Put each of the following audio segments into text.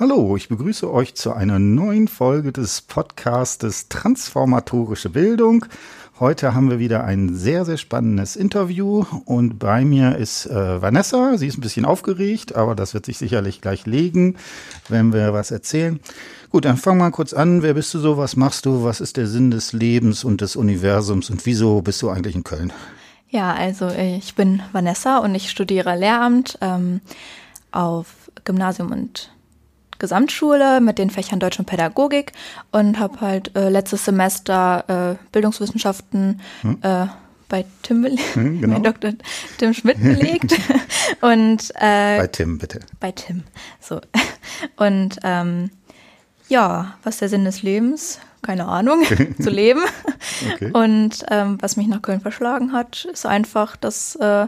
Hallo, ich begrüße euch zu einer neuen Folge des Podcastes Transformatorische Bildung. Heute haben wir wieder ein sehr, sehr spannendes Interview und bei mir ist äh, Vanessa. Sie ist ein bisschen aufgeregt, aber das wird sich sicherlich gleich legen, wenn wir was erzählen. Gut, dann fang mal kurz an. Wer bist du so? Was machst du? Was ist der Sinn des Lebens und des Universums und wieso bist du eigentlich in Köln? Ja, also ich bin Vanessa und ich studiere Lehramt ähm, auf Gymnasium und Gesamtschule mit den Fächern Deutsch und Pädagogik und habe halt äh, letztes Semester äh, Bildungswissenschaften hm. äh, bei Tim, hm, genau. bei Dr. Tim Schmidt belegt. und äh, bei Tim, bitte. Bei Tim. So. Und ähm, ja, was der Sinn des Lebens? Keine Ahnung, zu leben. Okay. Und ähm, was mich nach Köln verschlagen hat, ist einfach das, äh,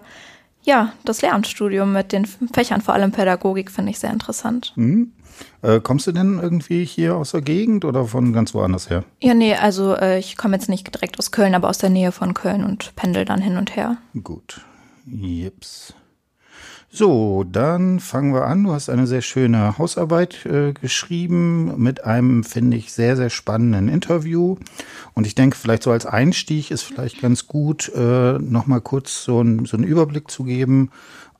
ja, das Lehramtsstudium mit den Fächern, vor allem Pädagogik, finde ich sehr interessant. Mhm. Äh, kommst du denn irgendwie hier aus der Gegend oder von ganz woanders her? Ja, nee, also äh, ich komme jetzt nicht direkt aus Köln, aber aus der Nähe von Köln und pendel dann hin und her. Gut. Jips. So, dann fangen wir an. Du hast eine sehr schöne Hausarbeit äh, geschrieben mit einem, finde ich, sehr, sehr spannenden Interview. Und ich denke, vielleicht so als Einstieg ist vielleicht ganz gut, äh, nochmal kurz so, ein, so einen Überblick zu geben.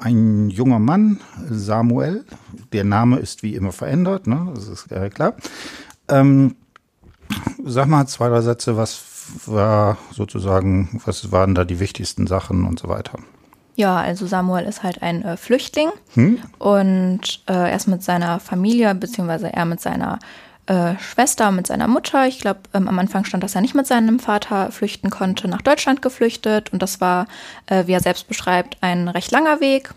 Ein junger Mann, Samuel, der Name ist wie immer verändert, ne? das ist äh, klar. Ähm, sag mal zwei, drei Sätze, was war sozusagen, was waren da die wichtigsten Sachen und so weiter? Ja, also Samuel ist halt ein äh, Flüchtling hm? und äh, er ist mit seiner Familie, beziehungsweise er mit seiner äh, Schwester, mit seiner Mutter, ich glaube, ähm, am Anfang stand, dass er nicht mit seinem Vater flüchten konnte, nach Deutschland geflüchtet und das war, äh, wie er selbst beschreibt, ein recht langer Weg.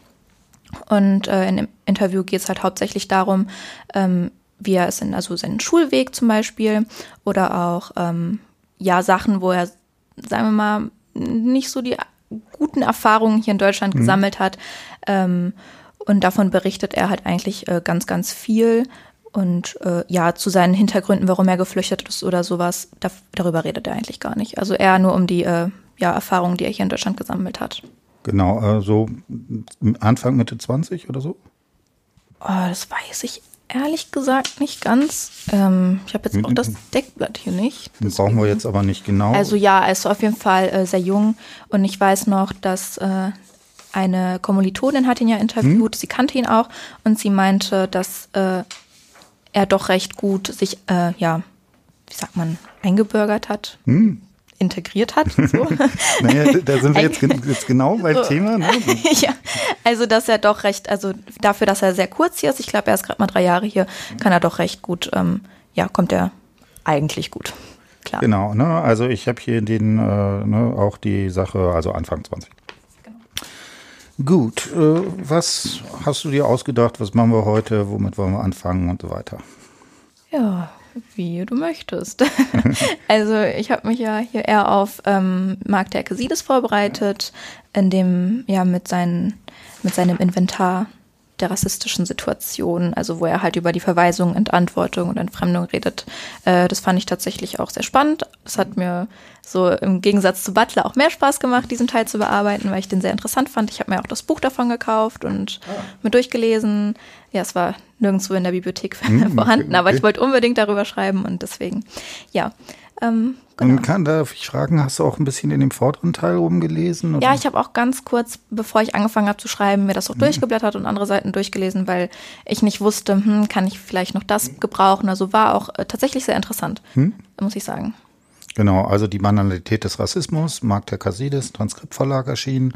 Und äh, in dem Interview geht es halt hauptsächlich darum, ähm, wie er es in, also seinen Schulweg zum Beispiel oder auch ähm, ja Sachen, wo er, sagen wir mal, nicht so die guten Erfahrungen hier in Deutschland mhm. gesammelt hat. Ähm, und davon berichtet er halt eigentlich äh, ganz, ganz viel. Und äh, ja, zu seinen Hintergründen, warum er geflüchtet ist oder sowas, da, darüber redet er eigentlich gar nicht. Also eher nur um die äh, ja, Erfahrungen, die er hier in Deutschland gesammelt hat. Genau, äh, so Anfang, Mitte 20 oder so? Oh, das weiß ich ehrlich gesagt nicht ganz. Ähm, ich habe jetzt auch das Deckblatt hier nicht. Das brauchen wir jetzt aber nicht genau. Also ja, er ist auf jeden Fall äh, sehr jung und ich weiß noch, dass äh, eine Kommilitonin hat ihn ja interviewt, hm? sie kannte ihn auch und sie meinte, dass äh, er doch recht gut sich, äh, ja, wie sagt man, eingebürgert hat. Hm integriert hat. So. naja, da sind wir jetzt, jetzt genau beim so. Thema. Ne? ja, also dass er doch recht, also dafür, dass er sehr kurz hier ist, ich glaube, er ist gerade mal drei Jahre hier, kann er doch recht gut, ähm, ja, kommt er eigentlich gut. Klar. Genau, ne? also ich habe hier den, äh, ne, auch die Sache, also Anfang 20. Gut, äh, was hast du dir ausgedacht? Was machen wir heute? Womit wollen wir anfangen und so weiter? Ja, wie du möchtest. also ich habe mich ja hier eher auf ähm, Mark der Akkesides vorbereitet, in dem ja mit, seinen, mit seinem Inventar der rassistischen Situation, also wo er halt über die Verweisung, Entantwortung und Entfremdung redet. Äh, das fand ich tatsächlich auch sehr spannend. Das hat mir so im Gegensatz zu Butler auch mehr Spaß gemacht, diesen Teil zu bearbeiten, weil ich den sehr interessant fand. Ich habe mir auch das Buch davon gekauft und ah. mit durchgelesen. Ja, es war nirgendwo in der Bibliothek hm, vorhanden, okay. aber ich wollte unbedingt darüber schreiben und deswegen, ja. Ähm, genau. Und kann, darf ich fragen, hast du auch ein bisschen in dem vorderen Teil rumgelesen? Oder? Ja, ich habe auch ganz kurz, bevor ich angefangen habe zu schreiben, mir das auch mhm. durchgeblättert und andere Seiten durchgelesen, weil ich nicht wusste, hm, kann ich vielleicht noch das gebrauchen. Also war auch äh, tatsächlich sehr interessant, hm? muss ich sagen. Genau, also die Banalität des Rassismus, Mark der Casides, Transkriptverlag erschienen.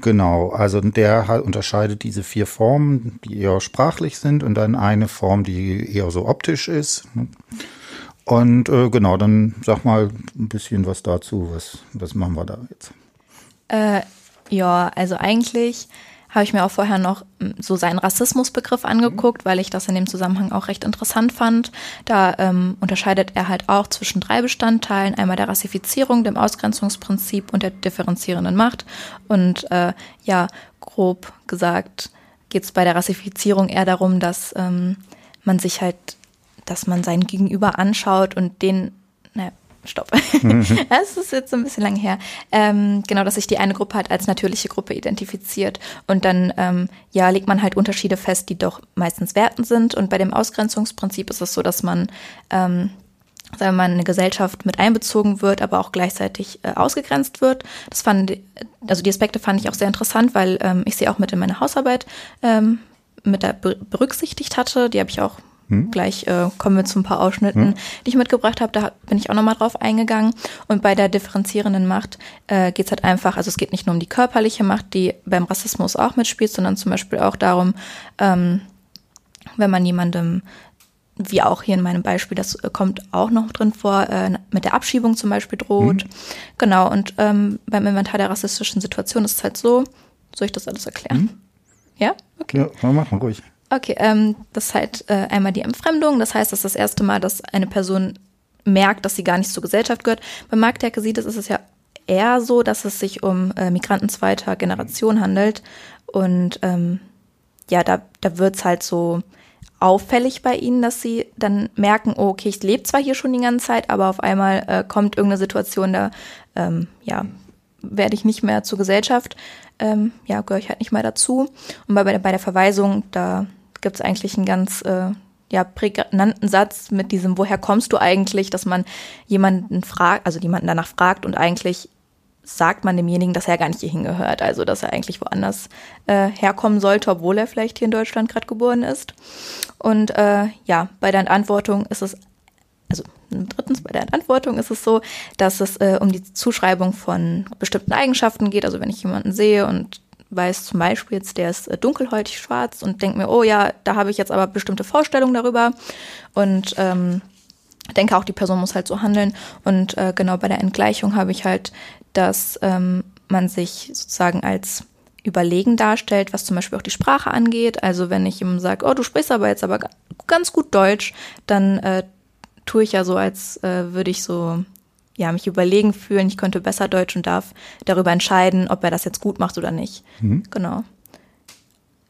Genau, also der unterscheidet diese vier Formen, die eher sprachlich sind und dann eine Form, die eher so optisch ist. Und äh, genau, dann sag mal ein bisschen was dazu. Was, was machen wir da jetzt? Äh, ja, also eigentlich habe ich mir auch vorher noch hm, so seinen Rassismusbegriff angeguckt, weil ich das in dem Zusammenhang auch recht interessant fand. Da ähm, unterscheidet er halt auch zwischen drei Bestandteilen, einmal der Rassifizierung, dem Ausgrenzungsprinzip und der differenzierenden Macht. Und äh, ja, grob gesagt geht es bei der Rassifizierung eher darum, dass ähm, man sich halt dass man seinen Gegenüber anschaut und den, na, stopp. das ist jetzt so ein bisschen lang her. Ähm, genau, dass sich die eine Gruppe halt als natürliche Gruppe identifiziert. Und dann, ähm, ja, legt man halt Unterschiede fest, die doch meistens werten sind. Und bei dem Ausgrenzungsprinzip ist es so, dass man, ähm, sagen wir mal, eine Gesellschaft mit einbezogen wird, aber auch gleichzeitig äh, ausgegrenzt wird. Das fand, also die Aspekte fand ich auch sehr interessant, weil ähm, ich sie auch mit in meiner Hausarbeit ähm, mit der berücksichtigt hatte. Die habe ich auch hm? Gleich äh, kommen wir zu ein paar Ausschnitten, hm? die ich mitgebracht habe. Da bin ich auch nochmal drauf eingegangen. Und bei der differenzierenden Macht äh, geht es halt einfach, also es geht nicht nur um die körperliche Macht, die beim Rassismus auch mitspielt, sondern zum Beispiel auch darum, ähm, wenn man jemandem wie auch hier in meinem Beispiel, das äh, kommt auch noch drin vor, äh, mit der Abschiebung zum Beispiel droht. Mhm. Genau, und ähm, beim Inventar der rassistischen Situation ist es halt so, soll ich das alles erklären? Mhm. Ja? Okay. Ja, mach mal ruhig. Okay, ähm, das ist halt äh, einmal die Entfremdung. Das heißt, das ist das erste Mal, dass eine Person merkt, dass sie gar nicht zur Gesellschaft gehört. Bei Marktwerke sieht es, ist es ja eher so, dass es sich um äh, Migranten zweiter Generation handelt. Und ähm, ja, da, da wird's halt so auffällig bei ihnen, dass sie dann merken, oh, okay, ich lebe zwar hier schon die ganze Zeit, aber auf einmal äh, kommt irgendeine Situation, da ähm, ja, werde ich nicht mehr zur Gesellschaft, ähm, ja, gehöre ich halt nicht mehr dazu. Und bei, bei der Verweisung, da gibt es eigentlich einen ganz äh, ja, prägnanten Satz mit diesem, woher kommst du eigentlich, dass man jemanden fragt, also jemanden danach fragt und eigentlich sagt man demjenigen, dass er gar nicht hierhin gehört, also dass er eigentlich woanders äh, herkommen sollte, obwohl er vielleicht hier in Deutschland gerade geboren ist. Und äh, ja, bei der Entantwortung ist es, also drittens bei der Entantwortung ist es so, dass es äh, um die Zuschreibung von bestimmten Eigenschaften geht. Also wenn ich jemanden sehe und weiß zum Beispiel jetzt, der ist äh, dunkelhäutig schwarz und denke mir, oh ja, da habe ich jetzt aber bestimmte Vorstellungen darüber und ähm, denke auch, die Person muss halt so handeln. Und äh, genau bei der Entgleichung habe ich halt, dass ähm, man sich sozusagen als überlegen darstellt, was zum Beispiel auch die Sprache angeht. Also wenn ich ihm sage, oh, du sprichst aber jetzt aber ganz gut Deutsch, dann äh, tue ich ja so, als äh, würde ich so ja, mich überlegen fühlen, ich könnte besser Deutsch und darf darüber entscheiden, ob er das jetzt gut macht oder nicht. Mhm. Genau.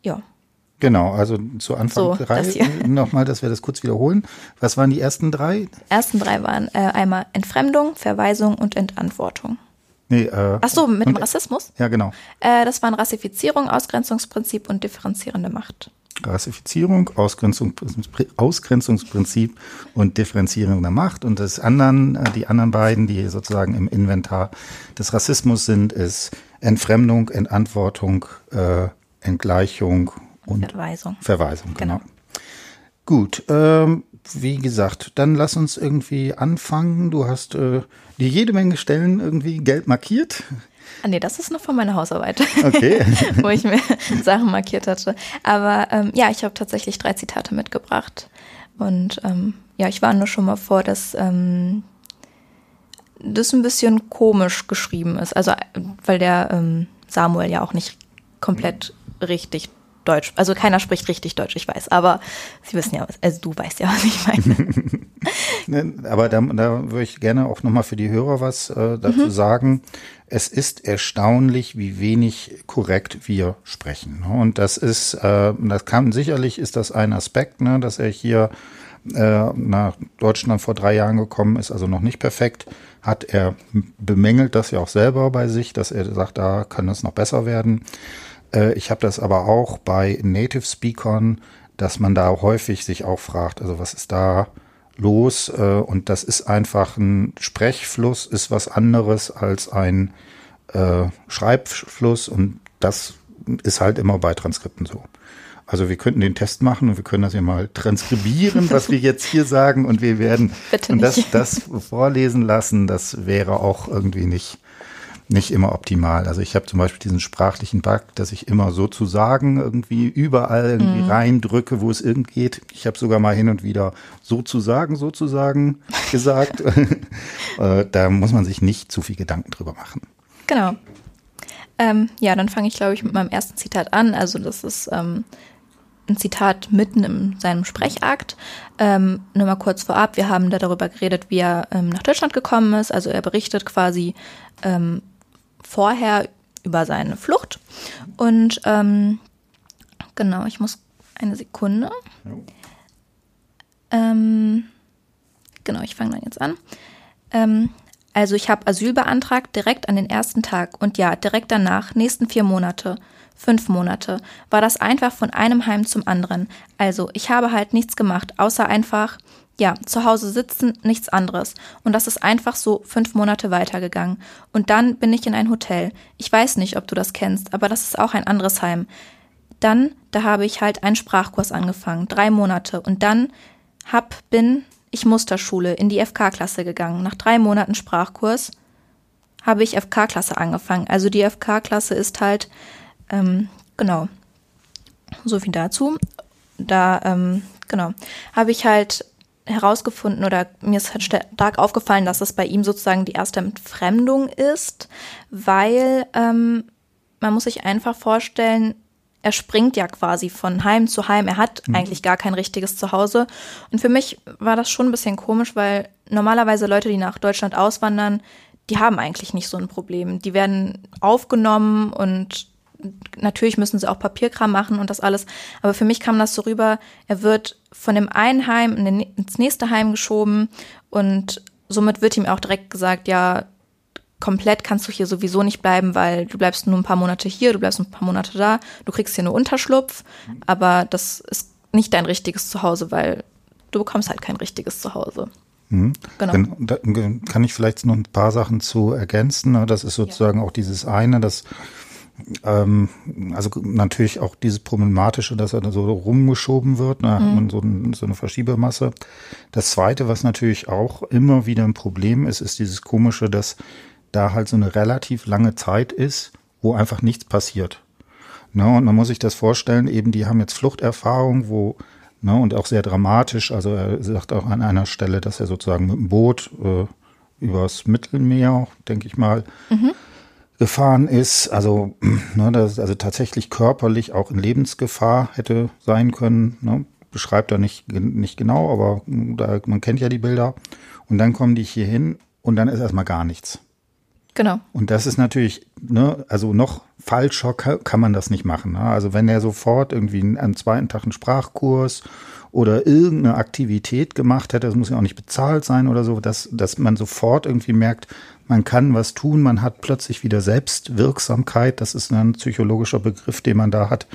Ja. Genau, also zu Anfang so, drei nochmal, dass wir das kurz wiederholen. Was waren die ersten drei? ersten drei waren äh, einmal Entfremdung, Verweisung und Entantwortung. Nee, äh, Ach so, mit dem Rassismus? Ja, genau. Äh, das waren Rassifizierung, Ausgrenzungsprinzip und differenzierende Macht. Rassifizierung, Ausgrenzung, Ausgrenzungsprinzip und differenzierende Macht. Und das anderen, äh, die anderen beiden, die sozusagen im Inventar des Rassismus sind, ist Entfremdung, Entantwortung, äh, Entgleichung und Verweisung. Verweisung, genau. genau. Gut, ähm, wie gesagt, dann lass uns irgendwie anfangen. Du hast äh, dir jede Menge Stellen irgendwie gelb markiert. Ah, nee, das ist noch von meiner Hausarbeit. Okay. wo ich mir Sachen markiert hatte. Aber ähm, ja, ich habe tatsächlich drei Zitate mitgebracht. Und ähm, ja, ich warne nur schon mal vor, dass ähm, das ein bisschen komisch geschrieben ist. Also, weil der ähm, Samuel ja auch nicht komplett richtig Deutsch. Also keiner spricht richtig Deutsch, ich weiß. Aber Sie wissen ja, also du weißt ja, was ich meine. Ne, aber da, da würde ich gerne auch nochmal für die Hörer was äh, dazu mhm. sagen. Es ist erstaunlich, wie wenig korrekt wir sprechen. Ne? Und das ist, äh, das kann sicherlich ist das ein Aspekt, ne, dass er hier äh, nach Deutschland vor drei Jahren gekommen ist, also noch nicht perfekt, hat er bemängelt das ja auch selber bei sich, dass er sagt, da kann es noch besser werden. Äh, ich habe das aber auch bei Native Speakern, dass man da häufig sich auch fragt, also was ist da los? Äh, und das ist einfach ein Sprechfluss, ist was anderes als ein äh, Schreibfluss und das ist halt immer bei Transkripten so. Also wir könnten den Test machen und wir können das ja mal transkribieren, was wir jetzt hier sagen und wir werden und das, das vorlesen lassen. Das wäre auch irgendwie nicht nicht immer optimal. Also ich habe zum Beispiel diesen sprachlichen Bug, dass ich immer sozusagen irgendwie überall irgendwie mhm. reindrücke, wo es irgend geht. Ich habe sogar mal hin und wieder sozusagen, sozusagen gesagt. Äh, da muss man sich nicht zu viel Gedanken drüber machen. Genau. Ähm, ja, dann fange ich, glaube ich, mit meinem ersten Zitat an. Also das ist ähm, ein Zitat mitten in seinem Sprechakt. Ähm, nur mal kurz vorab, wir haben da darüber geredet, wie er ähm, nach Deutschland gekommen ist. Also er berichtet quasi ähm, vorher über seine Flucht. Und ähm, genau, ich muss eine Sekunde. Ähm, genau, ich fange dann jetzt an. Ähm, also ich habe Asyl beantragt direkt an den ersten Tag und ja, direkt danach, nächsten vier Monate, fünf Monate, war das einfach von einem Heim zum anderen. Also ich habe halt nichts gemacht, außer einfach, ja, zu Hause sitzen, nichts anderes. Und das ist einfach so fünf Monate weitergegangen. Und dann bin ich in ein Hotel. Ich weiß nicht, ob du das kennst, aber das ist auch ein anderes Heim. Dann, da habe ich halt einen Sprachkurs angefangen, drei Monate. Und dann hab, bin ich Musterschule in die FK-Klasse gegangen. Nach drei Monaten Sprachkurs habe ich FK-Klasse angefangen. Also die FK-Klasse ist halt, ähm, genau, so viel dazu. Da, ähm, genau, habe ich halt herausgefunden oder mir ist halt stark aufgefallen, dass es bei ihm sozusagen die erste Entfremdung ist, weil ähm, man muss sich einfach vorstellen, er springt ja quasi von Heim zu Heim. Er hat mhm. eigentlich gar kein richtiges Zuhause. Und für mich war das schon ein bisschen komisch, weil normalerweise Leute, die nach Deutschland auswandern, die haben eigentlich nicht so ein Problem. Die werden aufgenommen und natürlich müssen sie auch Papierkram machen und das alles. Aber für mich kam das so rüber, er wird von dem einen Heim ins nächste Heim geschoben und somit wird ihm auch direkt gesagt, ja, komplett kannst du hier sowieso nicht bleiben, weil du bleibst nur ein paar Monate hier, du bleibst ein paar Monate da, du kriegst hier nur Unterschlupf, aber das ist nicht dein richtiges Zuhause, weil du bekommst halt kein richtiges Zuhause. Mhm. Genau. Dann kann ich vielleicht noch ein paar Sachen zu ergänzen. Ne? Das ist sozusagen ja. auch dieses eine, das ähm, also natürlich auch dieses Problematische, dass er so rumgeschoben wird, ne, mhm. so, ein, so, eine Verschiebemasse. Das zweite, was natürlich auch immer wieder ein Problem ist, ist dieses komische, dass da halt so eine relativ lange Zeit ist, wo einfach nichts passiert. Ne, und man muss sich das vorstellen, eben die haben jetzt Fluchterfahrung, wo, ne, und auch sehr dramatisch, also er sagt auch an einer Stelle, dass er sozusagen mit dem Boot äh, übers Mittelmeer, denke ich mal, mhm. Gefahren ist. Also, ne, das, also tatsächlich körperlich auch in Lebensgefahr hätte sein können. Ne, beschreibt er nicht, nicht genau, aber da, man kennt ja die Bilder. Und dann kommen die hier hin und dann ist erstmal gar nichts. Genau. Und das ist natürlich, ne, also noch falscher kann man das nicht machen. Ne? Also wenn er sofort irgendwie am zweiten Tag einen Sprachkurs oder irgendeine Aktivität gemacht hätte, das muss ja auch nicht bezahlt sein oder so, dass, dass man sofort irgendwie merkt, man kann was tun, man hat plötzlich wieder Selbstwirksamkeit, das ist ein psychologischer Begriff, den man da hat.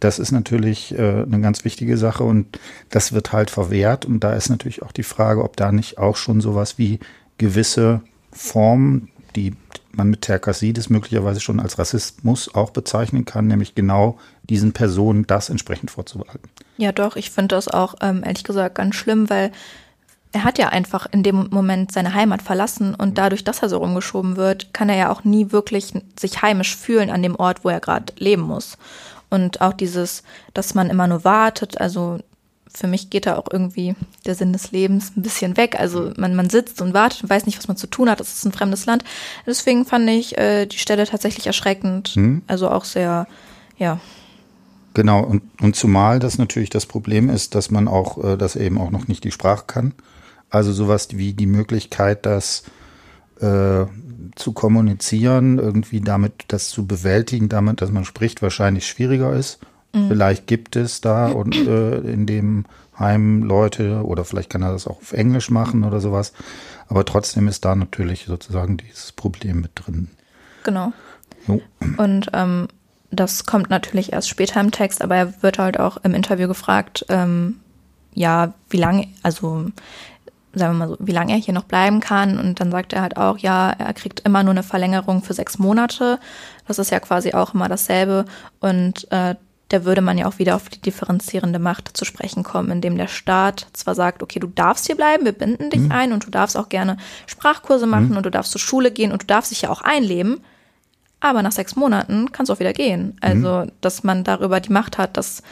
Das ist natürlich äh, eine ganz wichtige Sache und das wird halt verwehrt. Und da ist natürlich auch die Frage, ob da nicht auch schon sowas wie gewisse Formen die man mit Terkassidis möglicherweise schon als Rassismus auch bezeichnen kann, nämlich genau diesen Personen das entsprechend vorzubehalten. Ja, doch, ich finde das auch ähm, ehrlich gesagt ganz schlimm, weil er hat ja einfach in dem Moment seine Heimat verlassen und dadurch, dass er so rumgeschoben wird, kann er ja auch nie wirklich sich heimisch fühlen an dem Ort, wo er gerade leben muss. Und auch dieses, dass man immer nur wartet, also für mich geht da auch irgendwie der Sinn des Lebens ein bisschen weg. Also man, man sitzt und wartet und weiß nicht, was man zu tun hat. Das ist ein fremdes Land. Deswegen fand ich äh, die Stelle tatsächlich erschreckend. Hm. Also auch sehr, ja. Genau, und, und zumal das natürlich das Problem ist, dass man auch, äh, dass er eben auch noch nicht die Sprache kann. Also sowas wie die Möglichkeit, das äh, zu kommunizieren, irgendwie damit das zu bewältigen, damit, dass man spricht, wahrscheinlich schwieriger ist. Mhm. Vielleicht gibt es da und äh, in dem Heim Leute oder vielleicht kann er das auch auf Englisch machen oder sowas. Aber trotzdem ist da natürlich sozusagen dieses Problem mit drin. Genau. Jo. Und ähm, das kommt natürlich erst später im Text, aber er wird halt auch im Interview gefragt, ähm, ja, wie lange, also sagen wir mal so, wie lange er hier noch bleiben kann. Und dann sagt er halt auch, ja, er kriegt immer nur eine Verlängerung für sechs Monate. Das ist ja quasi auch immer dasselbe. Und äh, da würde man ja auch wieder auf die differenzierende Macht zu sprechen kommen, indem der Staat zwar sagt, okay, du darfst hier bleiben, wir binden dich mhm. ein und du darfst auch gerne Sprachkurse machen mhm. und du darfst zur Schule gehen und du darfst dich ja auch einleben, aber nach sechs Monaten kann es auch wieder gehen. Also, mhm. dass man darüber die Macht hat, dass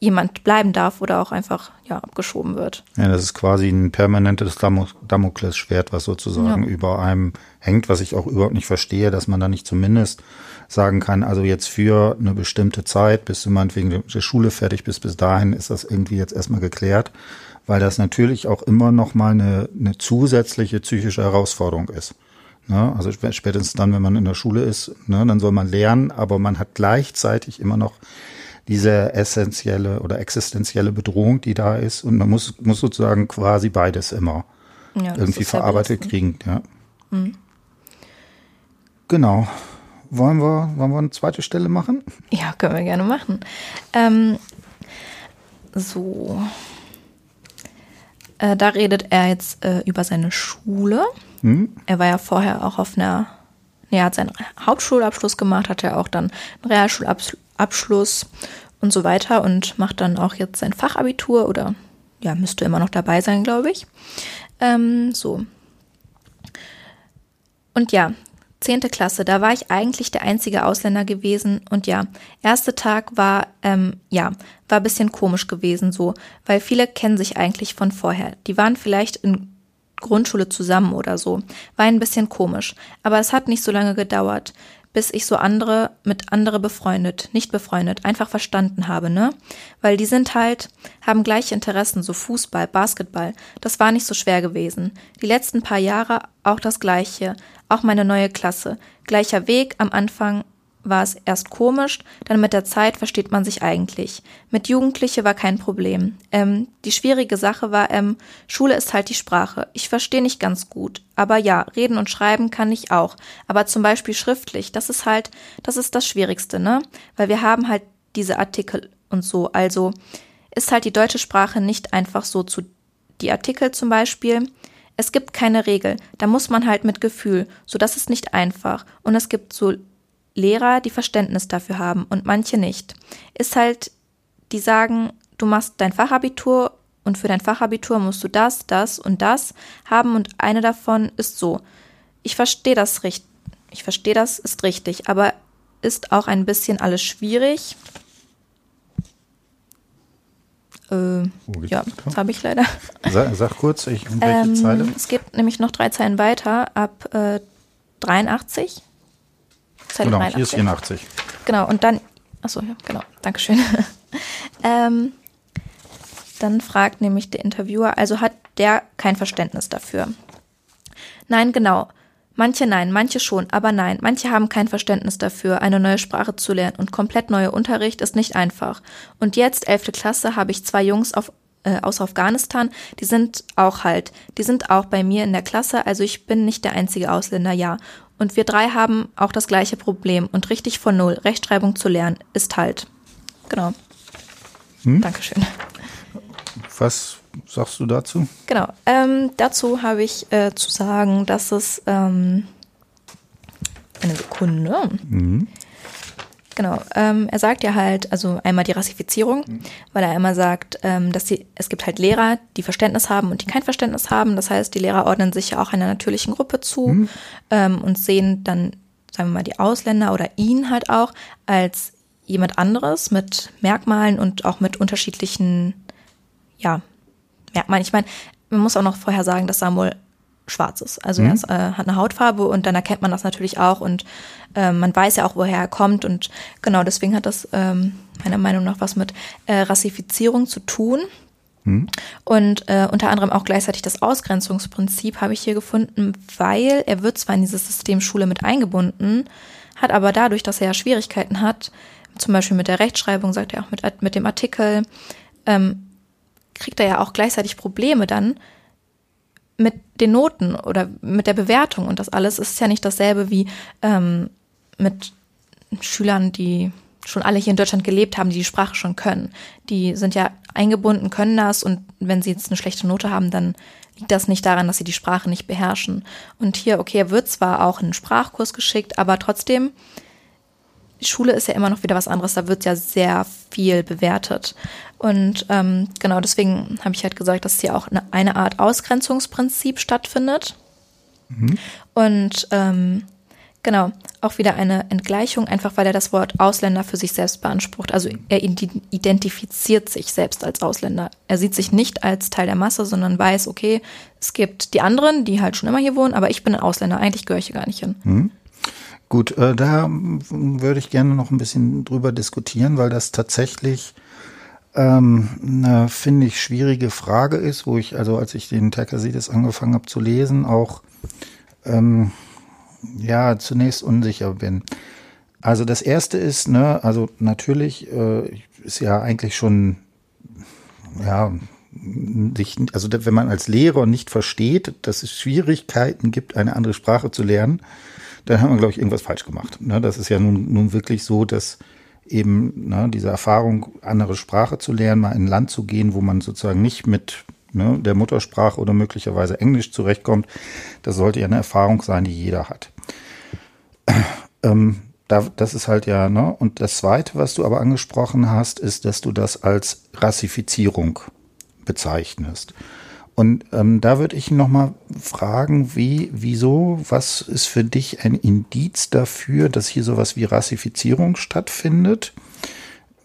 jemand bleiben darf oder auch einfach ja, abgeschoben wird. Ja, das ist quasi ein permanentes Damoklesschwert, was sozusagen ja. über einem hängt, was ich auch überhaupt nicht verstehe, dass man da nicht zumindest sagen kann, also jetzt für eine bestimmte Zeit, bis du meinetwegen der Schule fertig bist, bis dahin ist das irgendwie jetzt erstmal geklärt, weil das natürlich auch immer noch mal eine, eine zusätzliche psychische Herausforderung ist. Ne? Also spätestens dann, wenn man in der Schule ist, ne, dann soll man lernen, aber man hat gleichzeitig immer noch diese essentielle oder existenzielle Bedrohung, die da ist und man muss, muss sozusagen quasi beides immer ja, irgendwie verarbeitet kriegen. Ja. Mhm. Genau. Wollen wir, wollen wir eine zweite Stelle machen? Ja, können wir gerne machen. Ähm, so. Äh, da redet er jetzt äh, über seine Schule. Hm? Er war ja vorher auch auf einer, nee, er hat seinen Hauptschulabschluss gemacht, hat ja auch dann einen Realschulabschluss und so weiter und macht dann auch jetzt sein Fachabitur oder ja, müsste immer noch dabei sein, glaube ich. Ähm, so. Und ja, zehnte Klasse, da war ich eigentlich der einzige Ausländer gewesen und ja, erste Tag war, ähm, ja, war ein bisschen komisch gewesen so, weil viele kennen sich eigentlich von vorher. Die waren vielleicht in Grundschule zusammen oder so. War ein bisschen komisch, aber es hat nicht so lange gedauert bis ich so andere mit andere befreundet, nicht befreundet, einfach verstanden habe, ne? Weil die sind halt, haben gleiche Interessen, so Fußball, Basketball. Das war nicht so schwer gewesen. Die letzten paar Jahre auch das gleiche, auch meine neue Klasse. Gleicher Weg, am Anfang war es erst komisch, dann mit der Zeit versteht man sich eigentlich. Mit Jugendliche war kein Problem. Ähm, die schwierige Sache war, ähm, Schule ist halt die Sprache. Ich verstehe nicht ganz gut. Aber ja, reden und schreiben kann ich auch. Aber zum Beispiel schriftlich, das ist halt, das ist das Schwierigste, ne? Weil wir haben halt diese Artikel und so. Also ist halt die deutsche Sprache nicht einfach so zu die Artikel zum Beispiel. Es gibt keine Regel. Da muss man halt mit Gefühl. So, das ist nicht einfach. Und es gibt so Lehrer, die Verständnis dafür haben und manche nicht. Ist halt, die sagen, du machst dein Fachabitur und für dein Fachabitur musst du das, das und das haben und eine davon ist so. Ich verstehe das richtig. Ich verstehe das, ist richtig, aber ist auch ein bisschen alles schwierig. Äh, ja, das habe ich leider. Sag, sag kurz, ich, welche ähm, Zeile? Es geht nämlich noch drei Zeilen weiter, ab äh, 83. Genau, 83. hier ist 84. Genau, und dann, achso, ja, genau, Dankeschön. ähm, dann fragt nämlich der Interviewer, also hat der kein Verständnis dafür? Nein, genau. Manche nein, manche schon, aber nein, manche haben kein Verständnis dafür, eine neue Sprache zu lernen und komplett neuer Unterricht ist nicht einfach. Und jetzt, elfte Klasse, habe ich zwei Jungs auf, äh, aus Afghanistan, die sind auch halt, die sind auch bei mir in der Klasse, also ich bin nicht der einzige Ausländer, ja. Und wir drei haben auch das gleiche Problem. Und richtig von Null Rechtschreibung zu lernen, ist halt. Genau. Hm? Dankeschön. Was sagst du dazu? Genau. Ähm, dazu habe ich äh, zu sagen, dass es ähm, eine Sekunde. Mhm. Genau. Ähm, er sagt ja halt, also einmal die Rassifizierung, mhm. weil er einmal sagt, ähm, dass die, es gibt halt Lehrer, die Verständnis haben und die kein Verständnis haben. Das heißt, die Lehrer ordnen sich ja auch einer natürlichen Gruppe zu mhm. ähm, und sehen dann, sagen wir mal, die Ausländer oder ihn halt auch als jemand anderes mit Merkmalen und auch mit unterschiedlichen, ja, Merkmalen. Ich meine, man muss auch noch vorher sagen, dass Samuel schwarz ist. Also mhm. er ist, äh, hat eine Hautfarbe und dann erkennt man das natürlich auch und äh, man weiß ja auch, woher er kommt und genau deswegen hat das ähm, meiner Meinung nach was mit äh, Rassifizierung zu tun. Mhm. Und äh, unter anderem auch gleichzeitig das Ausgrenzungsprinzip habe ich hier gefunden, weil er wird zwar in dieses System Schule mit eingebunden, hat aber dadurch, dass er ja Schwierigkeiten hat, zum Beispiel mit der Rechtschreibung, sagt er auch mit, mit dem Artikel, ähm, kriegt er ja auch gleichzeitig Probleme dann, mit den Noten oder mit der Bewertung und das alles ist ja nicht dasselbe wie ähm, mit Schülern, die schon alle hier in Deutschland gelebt haben, die die Sprache schon können. Die sind ja eingebunden, können das und wenn sie jetzt eine schlechte Note haben, dann liegt das nicht daran, dass sie die Sprache nicht beherrschen. Und hier, okay, er wird zwar auch in einen Sprachkurs geschickt, aber trotzdem Schule ist ja immer noch wieder was anderes, da wird ja sehr viel bewertet. Und ähm, genau deswegen habe ich halt gesagt, dass hier auch eine, eine Art Ausgrenzungsprinzip stattfindet. Mhm. Und ähm, genau, auch wieder eine Entgleichung, einfach weil er das Wort Ausländer für sich selbst beansprucht. Also er identifiziert sich selbst als Ausländer. Er sieht sich nicht als Teil der Masse, sondern weiß, okay, es gibt die anderen, die halt schon immer hier wohnen, aber ich bin ein Ausländer, eigentlich gehöre ich hier gar nicht hin. Mhm. Gut, äh, da würde ich gerne noch ein bisschen drüber diskutieren, weil das tatsächlich ähm, eine, finde ich, schwierige Frage ist, wo ich, also als ich den Terkasides angefangen habe zu lesen, auch ähm, ja zunächst unsicher bin. Also das erste ist, ne, also natürlich äh, ist ja eigentlich schon ja sich, also wenn man als Lehrer nicht versteht, dass es Schwierigkeiten gibt, eine andere Sprache zu lernen, dann hat man, glaube ich, irgendwas falsch gemacht. Ne, das ist ja nun, nun wirklich so, dass eben ne, diese Erfahrung, andere Sprache zu lernen, mal in ein Land zu gehen, wo man sozusagen nicht mit ne, der Muttersprache oder möglicherweise Englisch zurechtkommt, das sollte ja eine Erfahrung sein, die jeder hat. Ähm, da, das ist halt ja, ne? Und das Zweite, was du aber angesprochen hast, ist, dass du das als Rassifizierung bezeichnest. Und ähm, da würde ich noch mal fragen, wie, wieso, was ist für dich ein Indiz dafür, dass hier sowas wie Rassifizierung stattfindet?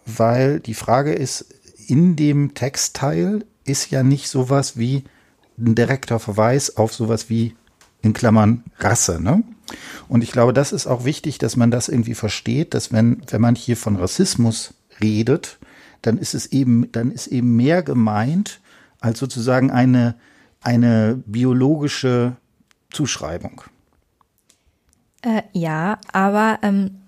Weil die Frage ist, in dem Textteil ist ja nicht sowas wie ein direkter Verweis auf sowas wie in Klammern Rasse, ne? Und ich glaube, das ist auch wichtig, dass man das irgendwie versteht, dass wenn, wenn man hier von Rassismus redet, dann ist es eben, dann ist eben mehr gemeint als sozusagen eine, eine biologische Zuschreibung. Äh, ja, aber. Ähm,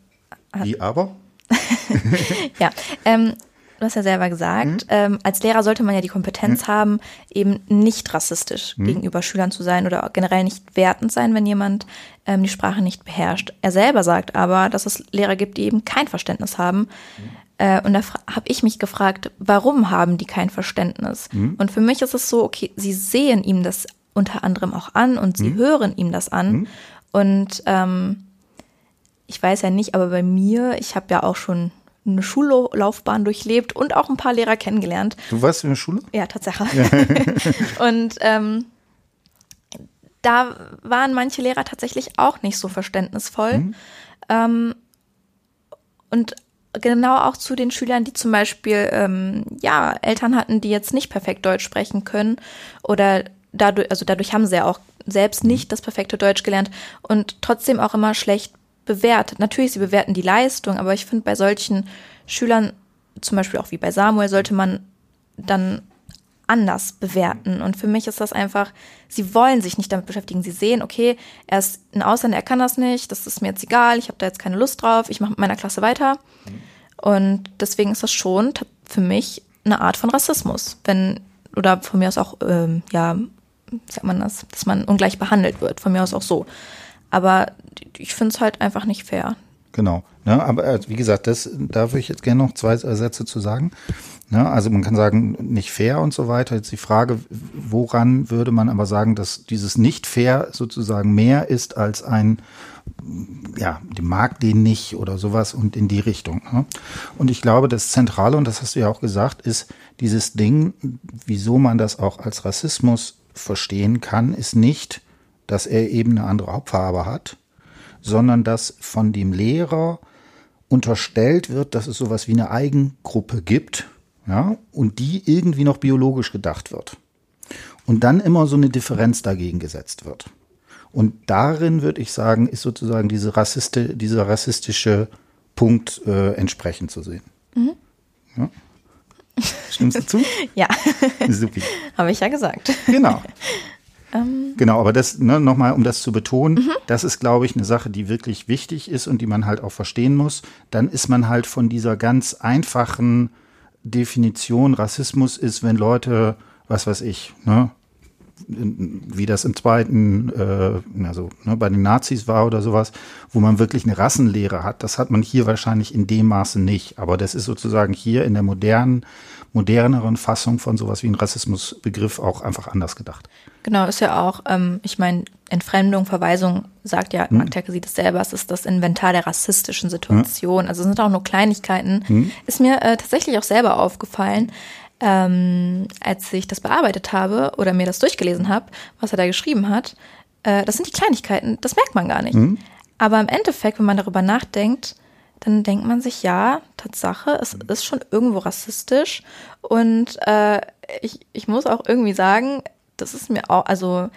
Wie aber? ja, ähm, du hast ja selber gesagt, mhm. ähm, als Lehrer sollte man ja die Kompetenz mhm. haben, eben nicht rassistisch mhm. gegenüber Schülern zu sein oder generell nicht wertend sein, wenn jemand ähm, die Sprache nicht beherrscht. Er selber sagt aber, dass es Lehrer gibt, die eben kein Verständnis haben. Mhm. Äh, und da habe ich mich gefragt, warum haben die kein Verständnis? Mhm. Und für mich ist es so, okay, sie sehen ihm das unter anderem auch an und sie mhm. hören ihm das an. Und ähm, ich weiß ja nicht, aber bei mir, ich habe ja auch schon eine Schullaufbahn durchlebt und auch ein paar Lehrer kennengelernt. Du warst in der Schule? Ja, tatsächlich. Und ähm, da waren manche Lehrer tatsächlich auch nicht so verständnisvoll. Mhm. Ähm, und genau auch zu den Schülern, die zum Beispiel ähm, ja Eltern hatten, die jetzt nicht perfekt Deutsch sprechen können oder dadurch, also dadurch haben sie ja auch selbst mhm. nicht das perfekte Deutsch gelernt und trotzdem auch immer schlecht bewertet. Natürlich, sie bewerten die Leistung, aber ich finde, bei solchen Schülern, zum Beispiel auch wie bei Samuel, sollte man dann anders bewerten. Und für mich ist das einfach, sie wollen sich nicht damit beschäftigen. Sie sehen, okay, er ist ein Ausländer, er kann das nicht, das ist mir jetzt egal, ich habe da jetzt keine Lust drauf, ich mache mit meiner Klasse weiter. Und deswegen ist das schon für mich eine Art von Rassismus. Wenn, oder von mir aus auch, ähm, ja, wie sagt man das, dass man ungleich behandelt wird, von mir aus auch so. Aber ich finde es halt einfach nicht fair. Genau. Ja, aber äh, wie gesagt, das, da würde ich jetzt gerne noch zwei Sätze zu sagen. Ja, also man kann sagen, nicht fair und so weiter. Jetzt die Frage, woran würde man aber sagen, dass dieses nicht fair sozusagen mehr ist als ein, ja, die mag den nicht oder sowas und in die Richtung. Ne? Und ich glaube, das Zentrale, und das hast du ja auch gesagt, ist dieses Ding, wieso man das auch als Rassismus verstehen kann, ist nicht, dass er eben eine andere Hauptfarbe hat, sondern dass von dem Lehrer unterstellt wird, dass es sowas wie eine Eigengruppe gibt, ja, und die irgendwie noch biologisch gedacht wird. Und dann immer so eine Differenz dagegen gesetzt wird. Und darin würde ich sagen, ist sozusagen diese Rassiste, dieser rassistische Punkt äh, entsprechend zu sehen. Mhm. Ja. Stimmst du zu? ja. Super. Habe ich ja gesagt. Genau. Ähm. Genau, aber das ne, nochmal, um das zu betonen, mhm. das ist, glaube ich, eine Sache, die wirklich wichtig ist und die man halt auch verstehen muss. Dann ist man halt von dieser ganz einfachen Definition Rassismus ist, wenn Leute, was weiß ich, ne, wie das im zweiten, äh, also ne, bei den Nazis war oder sowas, wo man wirklich eine Rassenlehre hat. Das hat man hier wahrscheinlich in dem Maße nicht. Aber das ist sozusagen hier in der modernen moderneren Fassung von sowas wie ein Rassismusbegriff auch einfach anders gedacht. Genau, ist ja auch, ähm, ich meine, Entfremdung, Verweisung sagt ja, hm. Magda sieht es selber, es ist das Inventar der rassistischen Situation. Hm. Also es sind auch nur Kleinigkeiten. Hm. Ist mir äh, tatsächlich auch selber aufgefallen, ähm, als ich das bearbeitet habe oder mir das durchgelesen habe, was er da geschrieben hat. Äh, das sind die Kleinigkeiten, das merkt man gar nicht. Hm. Aber im Endeffekt, wenn man darüber nachdenkt, dann denkt man sich, ja, Tatsache, es ist schon irgendwo rassistisch. Und äh, ich, ich muss auch irgendwie sagen, das ist mir auch, also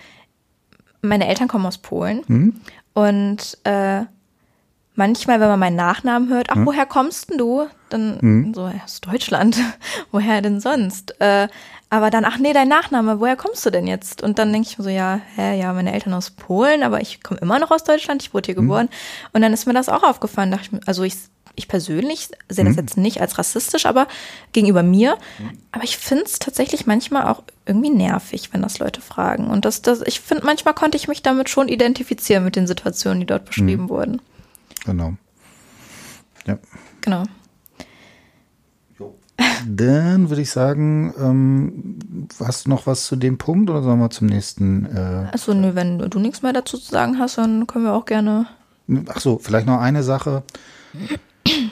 meine Eltern kommen aus Polen mhm. und äh, manchmal, wenn man meinen Nachnamen hört, ach, mhm. woher kommst denn du? Dann mhm. so, ja, aus Deutschland. woher denn sonst? Äh, aber dann, ach nee, dein Nachname, woher kommst du denn jetzt? Und dann denke ich mir so, ja, hä, ja, meine Eltern aus Polen, aber ich komme immer noch aus Deutschland, ich wurde hier mhm. geboren. Und dann ist mir das auch aufgefallen, dachte ich also ich, ich persönlich sehe das mhm. jetzt nicht als rassistisch, aber gegenüber mir. Mhm. Aber ich finde es tatsächlich manchmal auch irgendwie nervig, wenn das Leute fragen. Und das, das, ich finde, manchmal konnte ich mich damit schon identifizieren mit den Situationen, die dort beschrieben mhm. wurden. Genau. Ja. Genau. Dann würde ich sagen, ähm, hast du noch was zu dem Punkt oder sollen wir zum nächsten? Äh, Achso, nö, wenn du nichts mehr dazu zu sagen hast, dann können wir auch gerne. Achso, vielleicht noch eine Sache.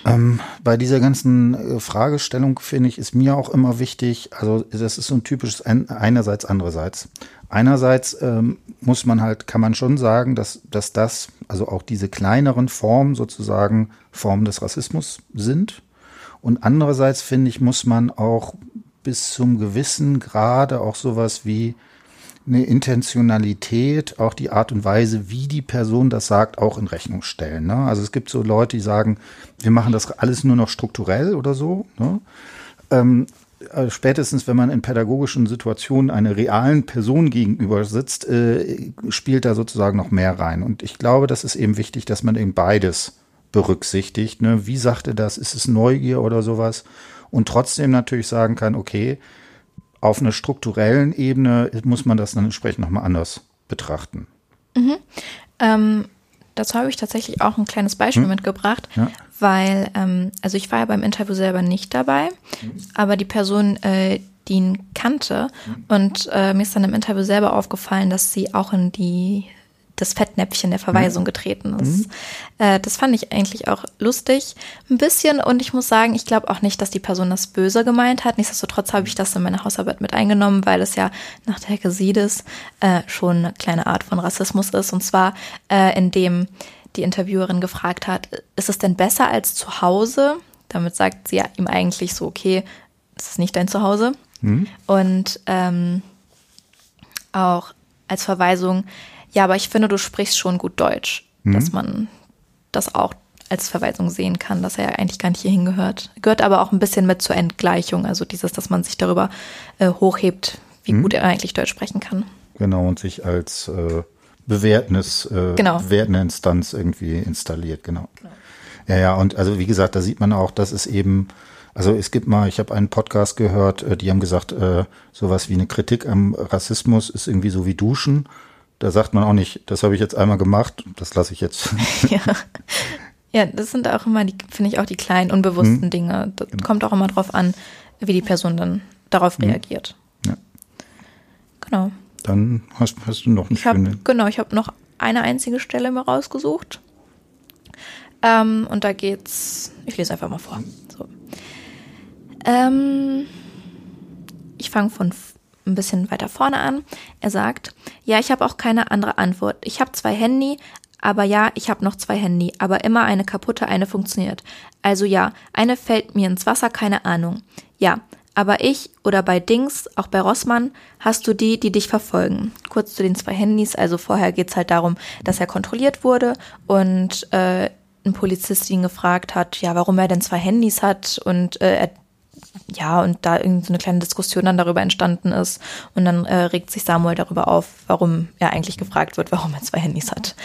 Ähm, bei dieser ganzen äh, Fragestellung finde ich, ist mir auch immer wichtig, also das ist so ein typisches ein, einerseits, andererseits. Einerseits ähm, muss man halt, kann man schon sagen, dass, dass das, also auch diese kleineren Formen sozusagen Formen des Rassismus sind. Und andererseits finde ich, muss man auch bis zum gewissen Grade auch sowas wie eine Intentionalität, auch die Art und Weise, wie die Person das sagt, auch in Rechnung stellen. Ne? Also es gibt so Leute, die sagen, wir machen das alles nur noch strukturell oder so. Ne? Ähm, äh, spätestens, wenn man in pädagogischen Situationen einer realen Person gegenüber sitzt, äh, spielt da sozusagen noch mehr rein. Und ich glaube, das ist eben wichtig, dass man eben beides berücksichtigt. Ne? Wie sagt er das? Ist es Neugier oder sowas? Und trotzdem natürlich sagen kann, okay, auf einer strukturellen Ebene muss man das dann entsprechend nochmal anders betrachten. Mhm. Ähm, dazu habe ich tatsächlich auch ein kleines Beispiel hm? mitgebracht, ja. weil, ähm, also ich war ja beim Interview selber nicht dabei, hm. aber die Person, äh, die ihn kannte, hm. und äh, mir ist dann im Interview selber aufgefallen, dass sie auch in die das Fettnäpfchen der Verweisung mhm. getreten ist. Mhm. Äh, das fand ich eigentlich auch lustig, ein bisschen. Und ich muss sagen, ich glaube auch nicht, dass die Person das böse gemeint hat. Nichtsdestotrotz habe ich das in meine Hausarbeit mit eingenommen, weil es ja nach der Hekesides äh, schon eine kleine Art von Rassismus ist. Und zwar, äh, indem die Interviewerin gefragt hat, ist es denn besser als zu Hause? Damit sagt sie ja ihm eigentlich so, okay, es ist nicht dein Zuhause. Mhm. Und ähm, auch als Verweisung, ja, aber ich finde, du sprichst schon gut Deutsch, mhm. dass man das auch als Verweisung sehen kann, dass er ja eigentlich gar nicht hier hingehört. Gehört aber auch ein bisschen mit zur Entgleichung, also dieses, dass man sich darüber äh, hochhebt, wie mhm. gut er eigentlich Deutsch sprechen kann. Genau, und sich als äh, bewertendes, äh, genau. bewertende Instanz irgendwie installiert, genau. genau. Ja, ja, und also wie gesagt, da sieht man auch, dass es eben, also es gibt mal, ich habe einen Podcast gehört, äh, die haben gesagt, äh, sowas wie eine Kritik am Rassismus ist irgendwie so wie Duschen. Da sagt man auch nicht, das habe ich jetzt einmal gemacht, das lasse ich jetzt. ja. ja, das sind auch immer die, finde ich, auch die kleinen, unbewussten hm. Dinge. Das genau. kommt auch immer drauf an, wie die Person dann darauf hm. reagiert. Ja. Genau. Dann hast, hast du noch eine ich hab, Genau, ich habe noch eine einzige Stelle mir rausgesucht. Ähm, und da geht's, ich lese einfach mal vor. So. Ähm, ich fange von ein bisschen weiter vorne an. Er sagt, ja, ich habe auch keine andere Antwort. Ich habe zwei Handy, aber ja, ich habe noch zwei Handy, aber immer eine kaputte, eine funktioniert. Also ja, eine fällt mir ins Wasser, keine Ahnung. Ja, aber ich oder bei Dings, auch bei Rossmann, hast du die, die dich verfolgen. Kurz zu den zwei Handys. Also vorher geht's halt darum, dass er kontrolliert wurde und äh, ein Polizist ihn gefragt hat, ja, warum er denn zwei Handys hat und äh, er ja, und da irgendwie so eine kleine Diskussion dann darüber entstanden ist. Und dann äh, regt sich Samuel darüber auf, warum er eigentlich gefragt wird, warum er zwei Handys hat.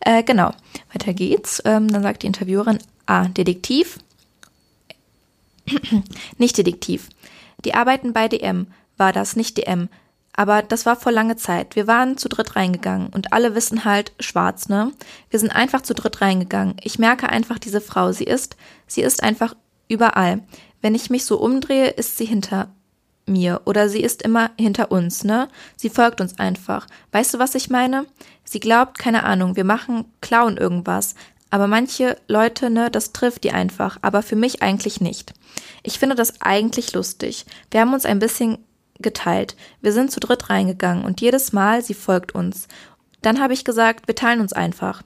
Äh, genau, weiter geht's. Ähm, dann sagt die Interviewerin, ah, Detektiv? nicht Detektiv. Die arbeiten bei DM. War das nicht DM? Aber das war vor lange Zeit. Wir waren zu dritt reingegangen und alle wissen halt schwarz, ne? Wir sind einfach zu dritt reingegangen. Ich merke einfach diese Frau. Sie ist, sie ist einfach überall. Wenn ich mich so umdrehe, ist sie hinter mir oder sie ist immer hinter uns, ne? Sie folgt uns einfach. Weißt du, was ich meine? Sie glaubt, keine Ahnung, wir machen klauen irgendwas. Aber manche Leute, ne, das trifft die einfach, aber für mich eigentlich nicht. Ich finde das eigentlich lustig. Wir haben uns ein bisschen geteilt. Wir sind zu dritt reingegangen und jedes Mal, sie folgt uns. Dann habe ich gesagt, wir teilen uns einfach.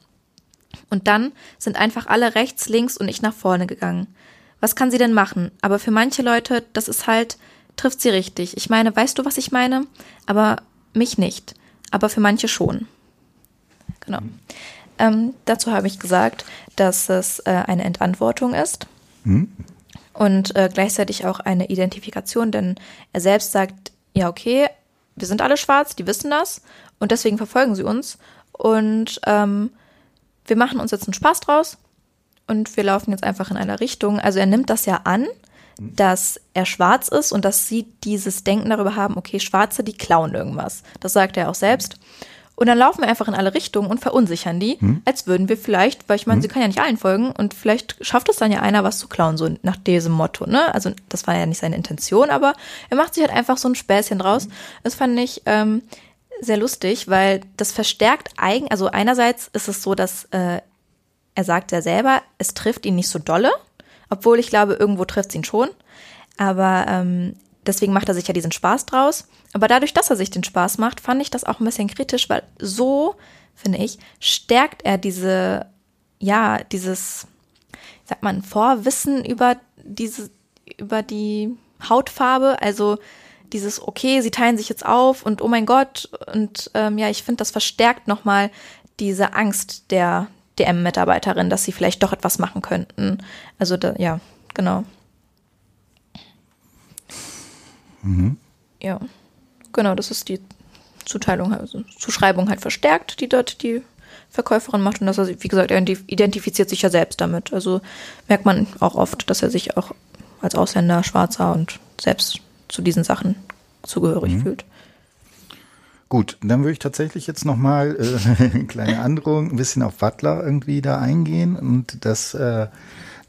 Und dann sind einfach alle rechts, links und ich nach vorne gegangen was kann sie denn machen? Aber für manche Leute, das ist halt, trifft sie richtig. Ich meine, weißt du, was ich meine? Aber mich nicht. Aber für manche schon. Genau. Ähm, dazu habe ich gesagt, dass es äh, eine Entantwortung ist. Mhm. Und äh, gleichzeitig auch eine Identifikation, denn er selbst sagt, ja, okay, wir sind alle schwarz, die wissen das und deswegen verfolgen sie uns. Und ähm, wir machen uns jetzt einen Spaß draus und wir laufen jetzt einfach in einer Richtung. Also er nimmt das ja an, dass er schwarz ist und dass sie dieses Denken darüber haben, okay, Schwarze, die klauen irgendwas. Das sagt er auch selbst. Und dann laufen wir einfach in alle Richtungen und verunsichern die, hm. als würden wir vielleicht, weil ich meine, hm. sie kann ja nicht allen folgen und vielleicht schafft es dann ja einer, was zu klauen, so nach diesem Motto, ne? Also das war ja nicht seine Intention, aber er macht sich halt einfach so ein Späßchen draus. Das fand ich ähm, sehr lustig, weil das verstärkt eigen, also einerseits ist es so, dass äh, er sagt ja selber, es trifft ihn nicht so dolle, obwohl ich glaube, irgendwo trifft es ihn schon. Aber ähm, deswegen macht er sich ja diesen Spaß draus. Aber dadurch, dass er sich den Spaß macht, fand ich das auch ein bisschen kritisch, weil so, finde ich, stärkt er diese, ja, dieses, sagt man, Vorwissen über diese, über die Hautfarbe, also dieses, okay, sie teilen sich jetzt auf und oh mein Gott, und ähm, ja, ich finde, das verstärkt nochmal diese Angst der DM-Mitarbeiterin, dass sie vielleicht doch etwas machen könnten. Also, da, ja, genau. Mhm. Ja, genau, das ist die Zuteilung, also Zuschreibung halt verstärkt, die dort die Verkäuferin macht. Und dass er, wie gesagt, er identifiziert sich ja selbst damit. Also merkt man auch oft, dass er sich auch als Ausländer, Schwarzer und selbst zu diesen Sachen zugehörig mhm. fühlt. Gut, dann würde ich tatsächlich jetzt nochmal äh, eine kleine Anderung, ein bisschen auf Butler irgendwie da eingehen und das äh,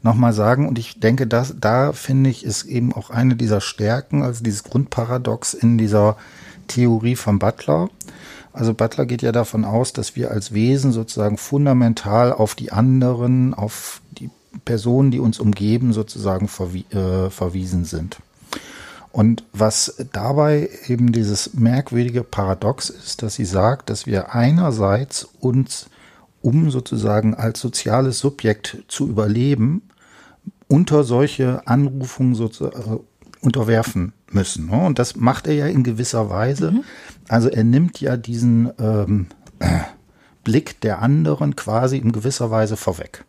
nochmal sagen. Und ich denke, dass, da finde ich, ist eben auch eine dieser Stärken, also dieses Grundparadox in dieser Theorie von Butler. Also Butler geht ja davon aus, dass wir als Wesen sozusagen fundamental auf die anderen, auf die Personen, die uns umgeben, sozusagen verwi äh, verwiesen sind. Und was dabei eben dieses merkwürdige Paradox ist, dass sie sagt, dass wir einerseits uns, um sozusagen als soziales Subjekt zu überleben, unter solche Anrufungen sozusagen äh, unterwerfen müssen. Ne? Und das macht er ja in gewisser Weise. Mhm. Also er nimmt ja diesen ähm, äh, Blick der anderen quasi in gewisser Weise vorweg.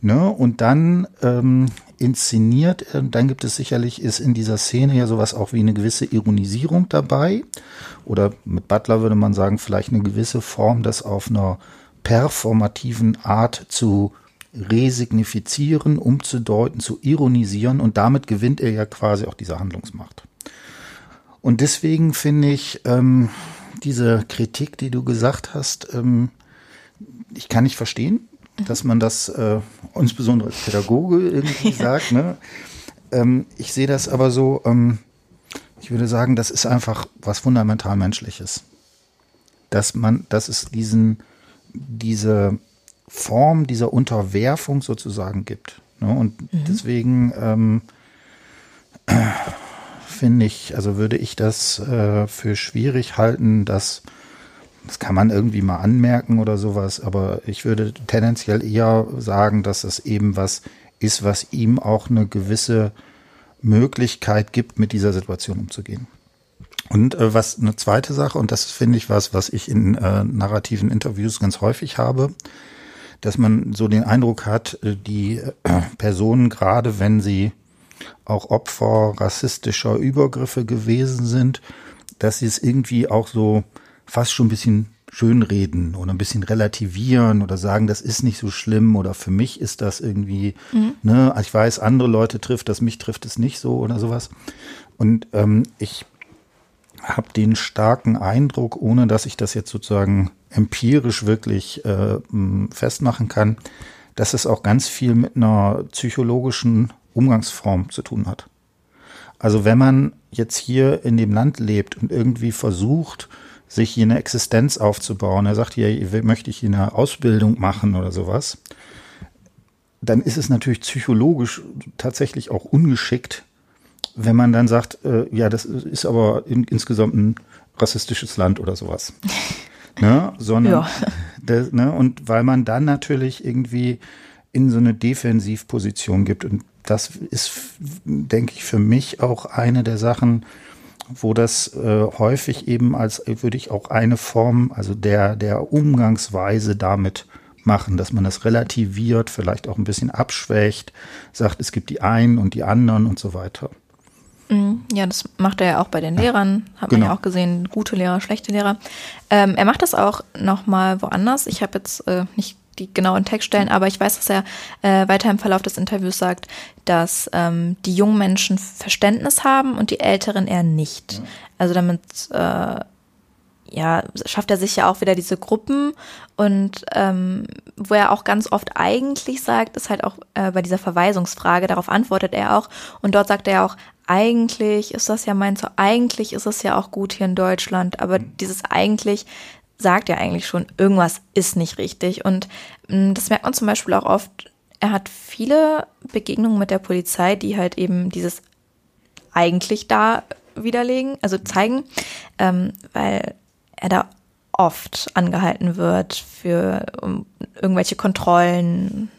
Ne? Und dann ähm, inszeniert, dann gibt es sicherlich, ist in dieser Szene ja sowas auch wie eine gewisse Ironisierung dabei. Oder mit Butler würde man sagen, vielleicht eine gewisse Form, das auf einer performativen Art zu resignifizieren, umzudeuten, zu ironisieren und damit gewinnt er ja quasi auch diese Handlungsmacht. Und deswegen finde ich ähm, diese Kritik, die du gesagt hast, ähm, ich kann nicht verstehen, dass man das äh, insbesondere als Pädagoge irgendwie sagt. Ne? Ähm, ich sehe das aber so, ähm, ich würde sagen, das ist einfach was fundamental Menschliches. Dass man, dass es diesen, diese Form dieser Unterwerfung sozusagen gibt. Ne? Und mhm. deswegen ähm, finde ich, also würde ich das äh, für schwierig halten, dass das kann man irgendwie mal anmerken oder sowas, aber ich würde tendenziell eher sagen, dass es eben was ist, was ihm auch eine gewisse Möglichkeit gibt, mit dieser Situation umzugehen. Und äh, was eine zweite Sache, und das finde ich was, was ich in äh, narrativen Interviews ganz häufig habe, dass man so den Eindruck hat, äh, die äh, Personen, gerade wenn sie auch Opfer rassistischer Übergriffe gewesen sind, dass sie es irgendwie auch so fast schon ein bisschen schönreden oder ein bisschen relativieren oder sagen, das ist nicht so schlimm oder für mich ist das irgendwie, mhm. ne, ich weiß, andere Leute trifft das, mich trifft es nicht so oder sowas. Und ähm, ich habe den starken Eindruck, ohne dass ich das jetzt sozusagen empirisch wirklich äh, festmachen kann, dass es auch ganz viel mit einer psychologischen Umgangsform zu tun hat. Also wenn man jetzt hier in dem Land lebt und irgendwie versucht, sich hier eine Existenz aufzubauen, er sagt hier, möchte ich hier eine Ausbildung machen oder sowas, dann ist es natürlich psychologisch tatsächlich auch ungeschickt, wenn man dann sagt, äh, ja, das ist aber in, insgesamt ein rassistisches Land oder sowas. ne? Sondern, ja. das, ne? und weil man dann natürlich irgendwie in so eine Defensivposition gibt. Und das ist, denke ich, für mich auch eine der Sachen, wo das äh, häufig eben als, würde ich auch eine Form, also der, der Umgangsweise damit machen, dass man das relativiert, vielleicht auch ein bisschen abschwächt, sagt, es gibt die einen und die anderen und so weiter. Mhm. Ja, das macht er ja auch bei den Lehrern. Hat genau. man ja auch gesehen, gute Lehrer, schlechte Lehrer. Ähm, er macht das auch nochmal woanders. Ich habe jetzt äh, nicht die genauen Textstellen, aber ich weiß, dass er äh, weiter im Verlauf des Interviews sagt, dass ähm, die jungen Menschen Verständnis haben und die Älteren eher nicht. Ja. Also damit äh, ja, schafft er sich ja auch wieder diese Gruppen und ähm, wo er auch ganz oft eigentlich sagt, ist halt auch äh, bei dieser Verweisungsfrage, darauf antwortet er auch und dort sagt er auch, eigentlich ist das ja mein so, eigentlich ist es ja auch gut hier in Deutschland, aber mhm. dieses eigentlich sagt ja eigentlich schon, irgendwas ist nicht richtig. Und mm, das merkt man zum Beispiel auch oft. Er hat viele Begegnungen mit der Polizei, die halt eben dieses eigentlich da widerlegen, also zeigen, ähm, weil er da oft angehalten wird für um, irgendwelche Kontrollen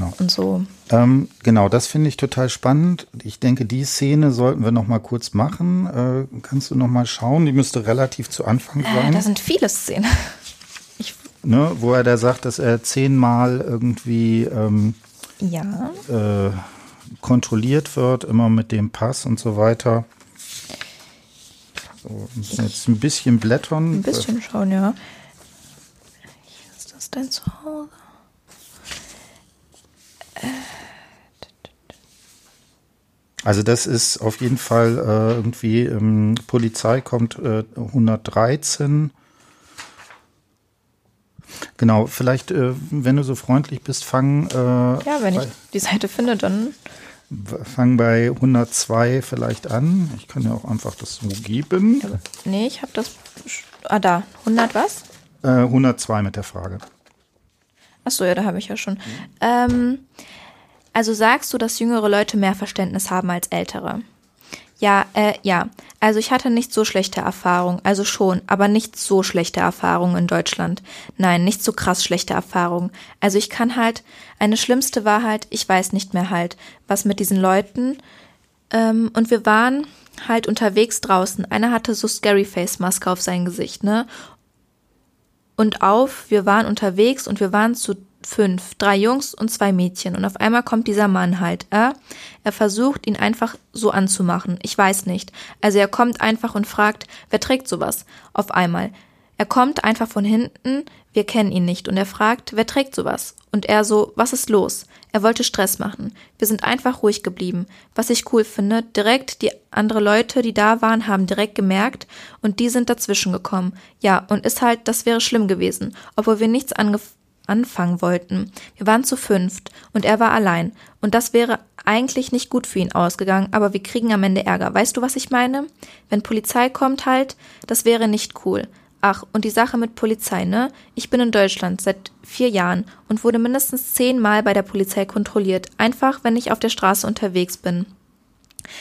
genau. und so. Ähm, genau, das finde ich total spannend. Ich denke, die Szene sollten wir noch mal kurz machen. Äh, kannst du noch mal schauen? Die müsste relativ zu Anfang äh, sein. Äh, da sind viele Szenen. ne, wo er da sagt, dass er zehnmal irgendwie ähm, ja. äh, kontrolliert wird, immer mit dem Pass und so weiter. So, müssen jetzt ein bisschen blättern. Ein bisschen schauen, ja. Ist das dein Zuhause? Also das ist auf jeden Fall äh, irgendwie, ähm, Polizei kommt äh, 113. Genau, vielleicht, äh, wenn du so freundlich bist, fang. Äh, ja, wenn ich die Seite finde, dann. Fang bei 102 vielleicht an. Ich kann ja auch einfach das so geben. Nee, ich habe das. Ah, da. 100 was? 102 mit der Frage. Achso, ja, da habe ich ja schon. Mhm. Ähm, also sagst du, dass jüngere Leute mehr Verständnis haben als ältere? Ja, äh, ja. Also ich hatte nicht so schlechte Erfahrungen, also schon, aber nicht so schlechte Erfahrungen in Deutschland. Nein, nicht so krass schlechte Erfahrungen. Also ich kann halt, eine schlimmste war halt, ich weiß nicht mehr halt, was mit diesen Leuten. Ähm, und wir waren halt unterwegs draußen. Einer hatte so Scary Face Maske auf sein Gesicht, ne? Und auf, wir waren unterwegs und wir waren zu fünf, drei Jungs und zwei Mädchen. Und auf einmal kommt dieser Mann halt. Äh? Er versucht, ihn einfach so anzumachen. Ich weiß nicht. Also er kommt einfach und fragt, wer trägt sowas? Auf einmal. Er kommt einfach von hinten, wir kennen ihn nicht, und er fragt, wer trägt sowas? Und er so, was ist los? Er wollte Stress machen. Wir sind einfach ruhig geblieben. Was ich cool finde, direkt die andere Leute, die da waren, haben direkt gemerkt und die sind dazwischen gekommen. Ja, und ist halt, das wäre schlimm gewesen, obwohl wir nichts anfangen wollten. Wir waren zu fünft und er war allein. Und das wäre eigentlich nicht gut für ihn ausgegangen, aber wir kriegen am Ende Ärger. Weißt du, was ich meine? Wenn Polizei kommt halt, das wäre nicht cool. Ach, und die Sache mit Polizei, ne? Ich bin in Deutschland seit vier Jahren und wurde mindestens zehnmal bei der Polizei kontrolliert, einfach wenn ich auf der Straße unterwegs bin.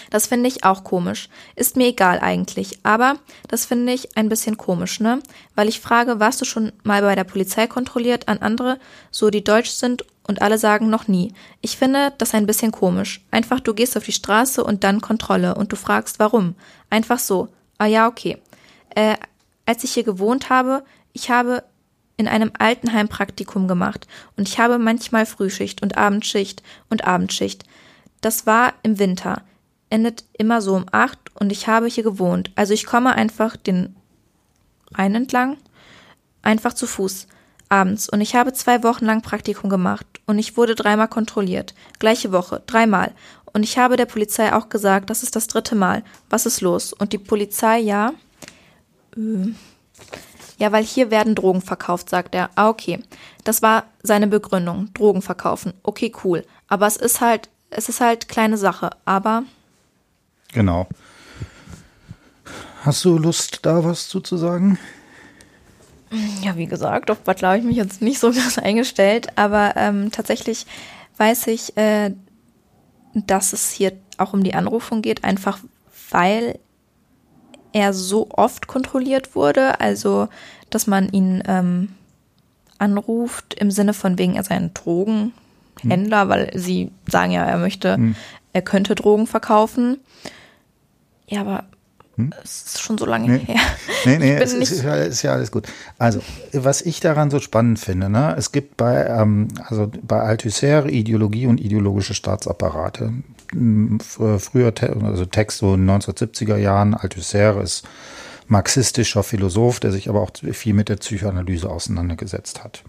Das finde ich auch komisch. Ist mir egal eigentlich, aber das finde ich ein bisschen komisch, ne? Weil ich frage, warst du schon mal bei der Polizei kontrolliert an andere, so die deutsch sind und alle sagen noch nie. Ich finde das ein bisschen komisch. Einfach du gehst auf die Straße und dann Kontrolle und du fragst warum. Einfach so. Ah ja, okay. Äh, als ich hier gewohnt habe, ich habe in einem Altenheim Praktikum gemacht und ich habe manchmal Frühschicht und Abendschicht und Abendschicht. Das war im Winter endet immer so um acht und ich habe hier gewohnt. Also ich komme einfach den Rhein entlang, einfach zu Fuß, abends. Und ich habe zwei Wochen lang Praktikum gemacht und ich wurde dreimal kontrolliert. Gleiche Woche, dreimal. Und ich habe der Polizei auch gesagt, das ist das dritte Mal. Was ist los? Und die Polizei, ja. Äh, ja, weil hier werden Drogen verkauft, sagt er. Ah, okay. Das war seine Begründung. Drogen verkaufen. Okay, cool. Aber es ist halt, es ist halt kleine Sache. Aber Genau. Hast du Lust, da was zuzusagen? Ja, wie gesagt, auf Butler habe ich mich jetzt nicht so krass eingestellt, aber ähm, tatsächlich weiß ich, äh, dass es hier auch um die Anrufung geht, einfach weil er so oft kontrolliert wurde, also dass man ihn ähm, anruft im Sinne von wegen, er sei ein Drogenhändler, hm. weil sie sagen ja, er möchte, hm. er könnte Drogen verkaufen. Ja, aber hm? es ist schon so lange nee. her. Nee, nee, es ist, ja, ist, ja, alles gut. Also, was ich daran so spannend finde, ne, es gibt bei, ähm, also bei Althusser Ideologie und ideologische Staatsapparate. Früher, also Text so in 1970er Jahren, Althusser ist marxistischer Philosoph, der sich aber auch viel mit der Psychoanalyse auseinandergesetzt hat.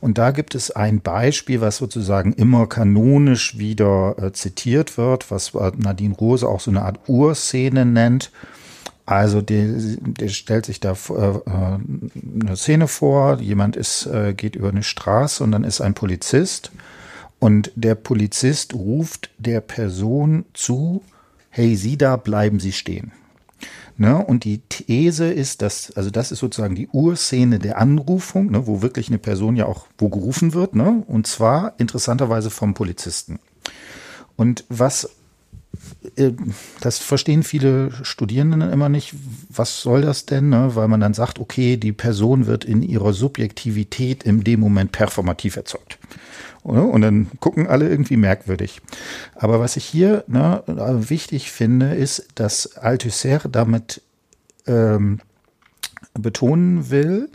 Und da gibt es ein Beispiel, was sozusagen immer kanonisch wieder äh, zitiert wird, was äh, Nadine Rose auch so eine Art Urszene nennt. Also der, der stellt sich da äh, äh, eine Szene vor, jemand ist, äh, geht über eine Straße und dann ist ein Polizist und der Polizist ruft der Person zu, hey, Sie da, bleiben Sie stehen. Ne? Und die These ist, dass, also das ist sozusagen die Urszene der Anrufung, ne, wo wirklich eine Person ja auch, wo gerufen wird, ne? und zwar interessanterweise vom Polizisten. Und was, äh, das verstehen viele Studierenden immer nicht, was soll das denn, ne? weil man dann sagt, okay, die Person wird in ihrer Subjektivität in dem Moment performativ erzeugt. Und dann gucken alle irgendwie merkwürdig. Aber was ich hier ne, wichtig finde, ist, dass Althusser damit ähm, betonen will,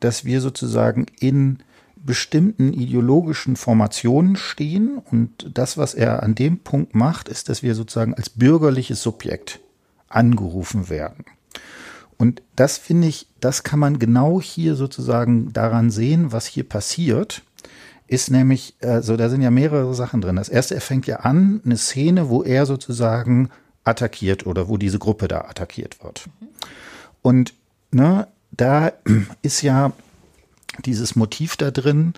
dass wir sozusagen in bestimmten ideologischen Formationen stehen. Und das, was er an dem Punkt macht, ist, dass wir sozusagen als bürgerliches Subjekt angerufen werden. Und das finde ich, das kann man genau hier sozusagen daran sehen, was hier passiert ist nämlich, also da sind ja mehrere Sachen drin. Das erste, er fängt ja an, eine Szene, wo er sozusagen attackiert oder wo diese Gruppe da attackiert wird. Und ne, da ist ja dieses Motiv da drin,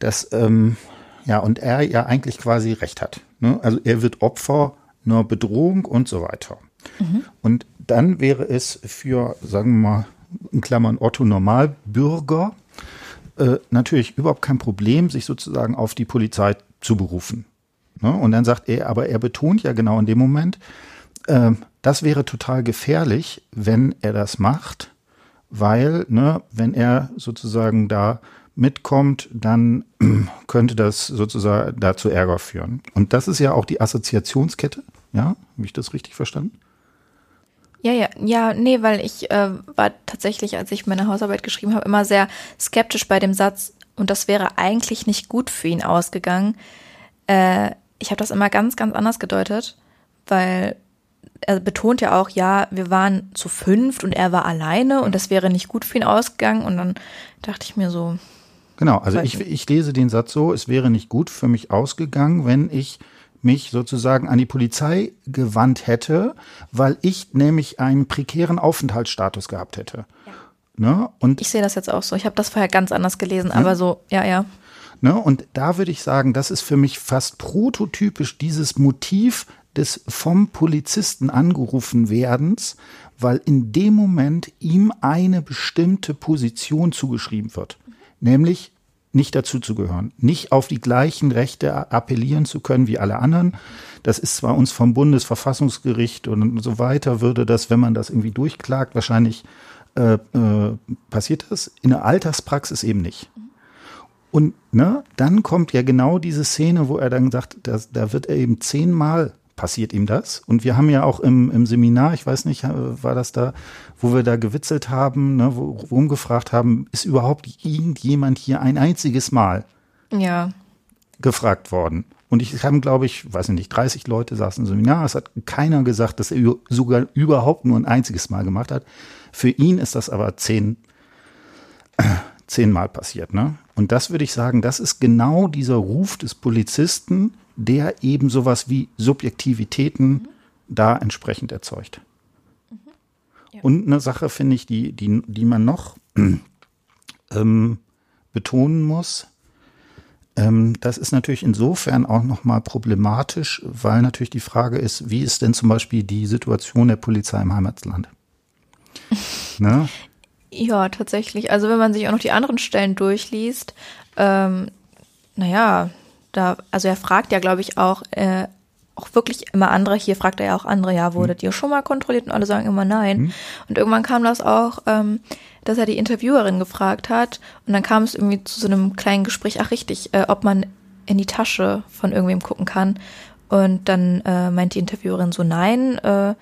dass ähm, ja und er ja eigentlich quasi recht hat. Ne? Also er wird Opfer einer Bedrohung und so weiter. Mhm. Und dann wäre es für, sagen wir mal, in Klammern Otto Normalbürger, äh, natürlich überhaupt kein Problem, sich sozusagen auf die Polizei zu berufen. Ne? Und dann sagt er, aber er betont ja genau in dem Moment, äh, das wäre total gefährlich, wenn er das macht, weil, ne, wenn er sozusagen da mitkommt, dann könnte das sozusagen dazu Ärger führen. Und das ist ja auch die Assoziationskette, ja, habe ich das richtig verstanden? Ja, ja, ja, nee, weil ich äh, war tatsächlich, als ich meine Hausarbeit geschrieben habe, immer sehr skeptisch bei dem Satz, und das wäre eigentlich nicht gut für ihn ausgegangen. Äh, ich habe das immer ganz, ganz anders gedeutet, weil er betont ja auch, ja, wir waren zu fünft und er war alleine und das wäre nicht gut für ihn ausgegangen. Und dann dachte ich mir so. Genau, also ich, ich lese den Satz so, es wäre nicht gut für mich ausgegangen, wenn ich mich sozusagen an die Polizei gewandt hätte, weil ich nämlich einen prekären Aufenthaltsstatus gehabt hätte. Ja. Ne? Und ich sehe das jetzt auch so. Ich habe das vorher ganz anders gelesen, aber so, ja, ja. Ne? Und da würde ich sagen, das ist für mich fast prototypisch dieses Motiv des vom Polizisten angerufen werdens, weil in dem Moment ihm eine bestimmte Position zugeschrieben wird, nämlich nicht dazu zu gehören, nicht auf die gleichen Rechte appellieren zu können wie alle anderen. Das ist zwar uns vom Bundesverfassungsgericht und so weiter, würde das, wenn man das irgendwie durchklagt, wahrscheinlich äh, äh, passiert das. In der Alltagspraxis eben nicht. Und ne, dann kommt ja genau diese Szene, wo er dann sagt, dass, da wird er eben zehnmal passiert ihm das. Und wir haben ja auch im, im Seminar, ich weiß nicht, äh, war das da, wo wir da gewitzelt haben, ne, wo, rumgefragt haben, ist überhaupt irgendjemand hier ein einziges Mal ja. gefragt worden? Und ich habe, glaube ich, weiß nicht, 30 Leute saßen im Seminar. Es hat keiner gesagt, dass er sogar überhaupt nur ein einziges Mal gemacht hat. Für ihn ist das aber zehn, zehnmal passiert. Ne? Und das würde ich sagen, das ist genau dieser Ruf des Polizisten, der eben sowas wie Subjektivitäten da entsprechend erzeugt. Ja. Und eine Sache finde ich, die, die, die man noch ähm, betonen muss, ähm, das ist natürlich insofern auch nochmal problematisch, weil natürlich die Frage ist, wie ist denn zum Beispiel die Situation der Polizei im Heimatland? ne? Ja, tatsächlich. Also wenn man sich auch noch die anderen Stellen durchliest, ähm, naja, da, also er fragt ja, glaube ich, auch, äh, auch wirklich immer andere, hier fragt er ja auch andere, ja, wurdet mhm. ihr schon mal kontrolliert? Und alle sagen immer nein. Mhm. Und irgendwann kam das auch, ähm, dass er die Interviewerin gefragt hat und dann kam es irgendwie zu so einem kleinen Gespräch, ach richtig, äh, ob man in die Tasche von irgendwem gucken kann. Und dann äh, meint die Interviewerin so, nein, äh,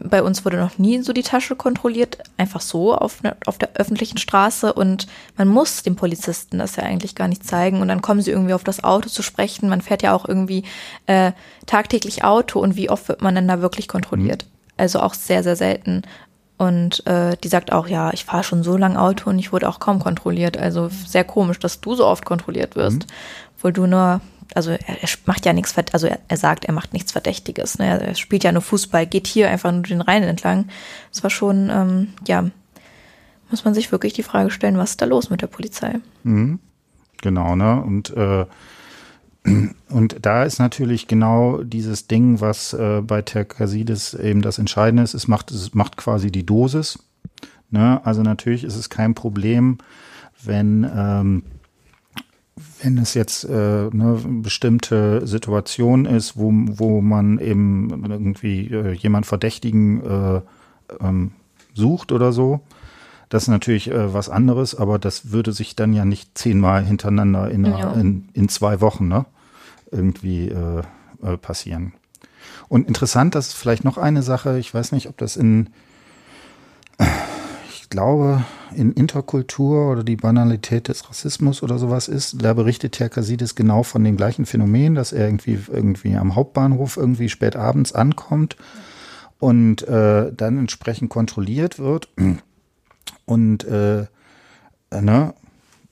bei uns wurde noch nie so die Tasche kontrolliert, einfach so auf, ne, auf der öffentlichen Straße und man muss dem Polizisten das ja eigentlich gar nicht zeigen und dann kommen sie irgendwie auf das Auto zu sprechen. Man fährt ja auch irgendwie äh, tagtäglich Auto und wie oft wird man denn da wirklich kontrolliert? Mhm. Also auch sehr, sehr selten. Und äh, die sagt auch, ja, ich fahre schon so lange Auto und ich wurde auch kaum kontrolliert. Also sehr komisch, dass du so oft kontrolliert wirst, mhm. obwohl du nur, also er, er macht ja nichts, also er, er, sagt, er macht nichts Verdächtiges. Ne? Er spielt ja nur Fußball, geht hier einfach nur den Rhein entlang. Das war schon, ähm, ja, muss man sich wirklich die Frage stellen, was ist da los mit der Polizei? Mhm. Genau, ne? Und äh, und da ist natürlich genau dieses Ding, was äh, bei Terkasides eben das Entscheidende ist, es macht, es macht quasi die Dosis. Ne? Also natürlich ist es kein Problem, wenn, ähm, wenn es jetzt äh, eine bestimmte Situation ist, wo, wo man eben irgendwie äh, jemand Verdächtigen äh, ähm, sucht oder so. Das ist natürlich äh, was anderes, aber das würde sich dann ja nicht zehnmal hintereinander in, ja. in, in zwei Wochen, ne? irgendwie äh, äh, passieren. Und interessant, das ist vielleicht noch eine Sache, ich weiß nicht, ob das in, glaube, in Interkultur oder die Banalität des Rassismus oder sowas ist, da berichtet Terkasidis genau von dem gleichen Phänomen, dass er irgendwie, irgendwie am Hauptbahnhof irgendwie spät abends ankommt und äh, dann entsprechend kontrolliert wird und äh, ne,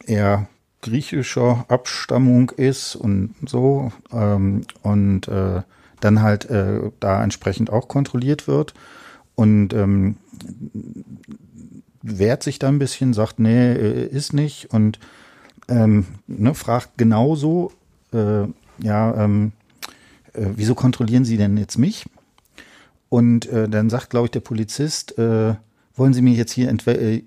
er griechischer Abstammung ist und so ähm, und äh, dann halt äh, da entsprechend auch kontrolliert wird und ähm, wehrt sich da ein bisschen, sagt, nee, äh, ist nicht und ähm, ne, fragt genauso, äh, ja, ähm, äh, wieso kontrollieren Sie denn jetzt mich? Und äh, dann sagt, glaube ich, der Polizist, äh, wollen Sie mir jetzt hier äh,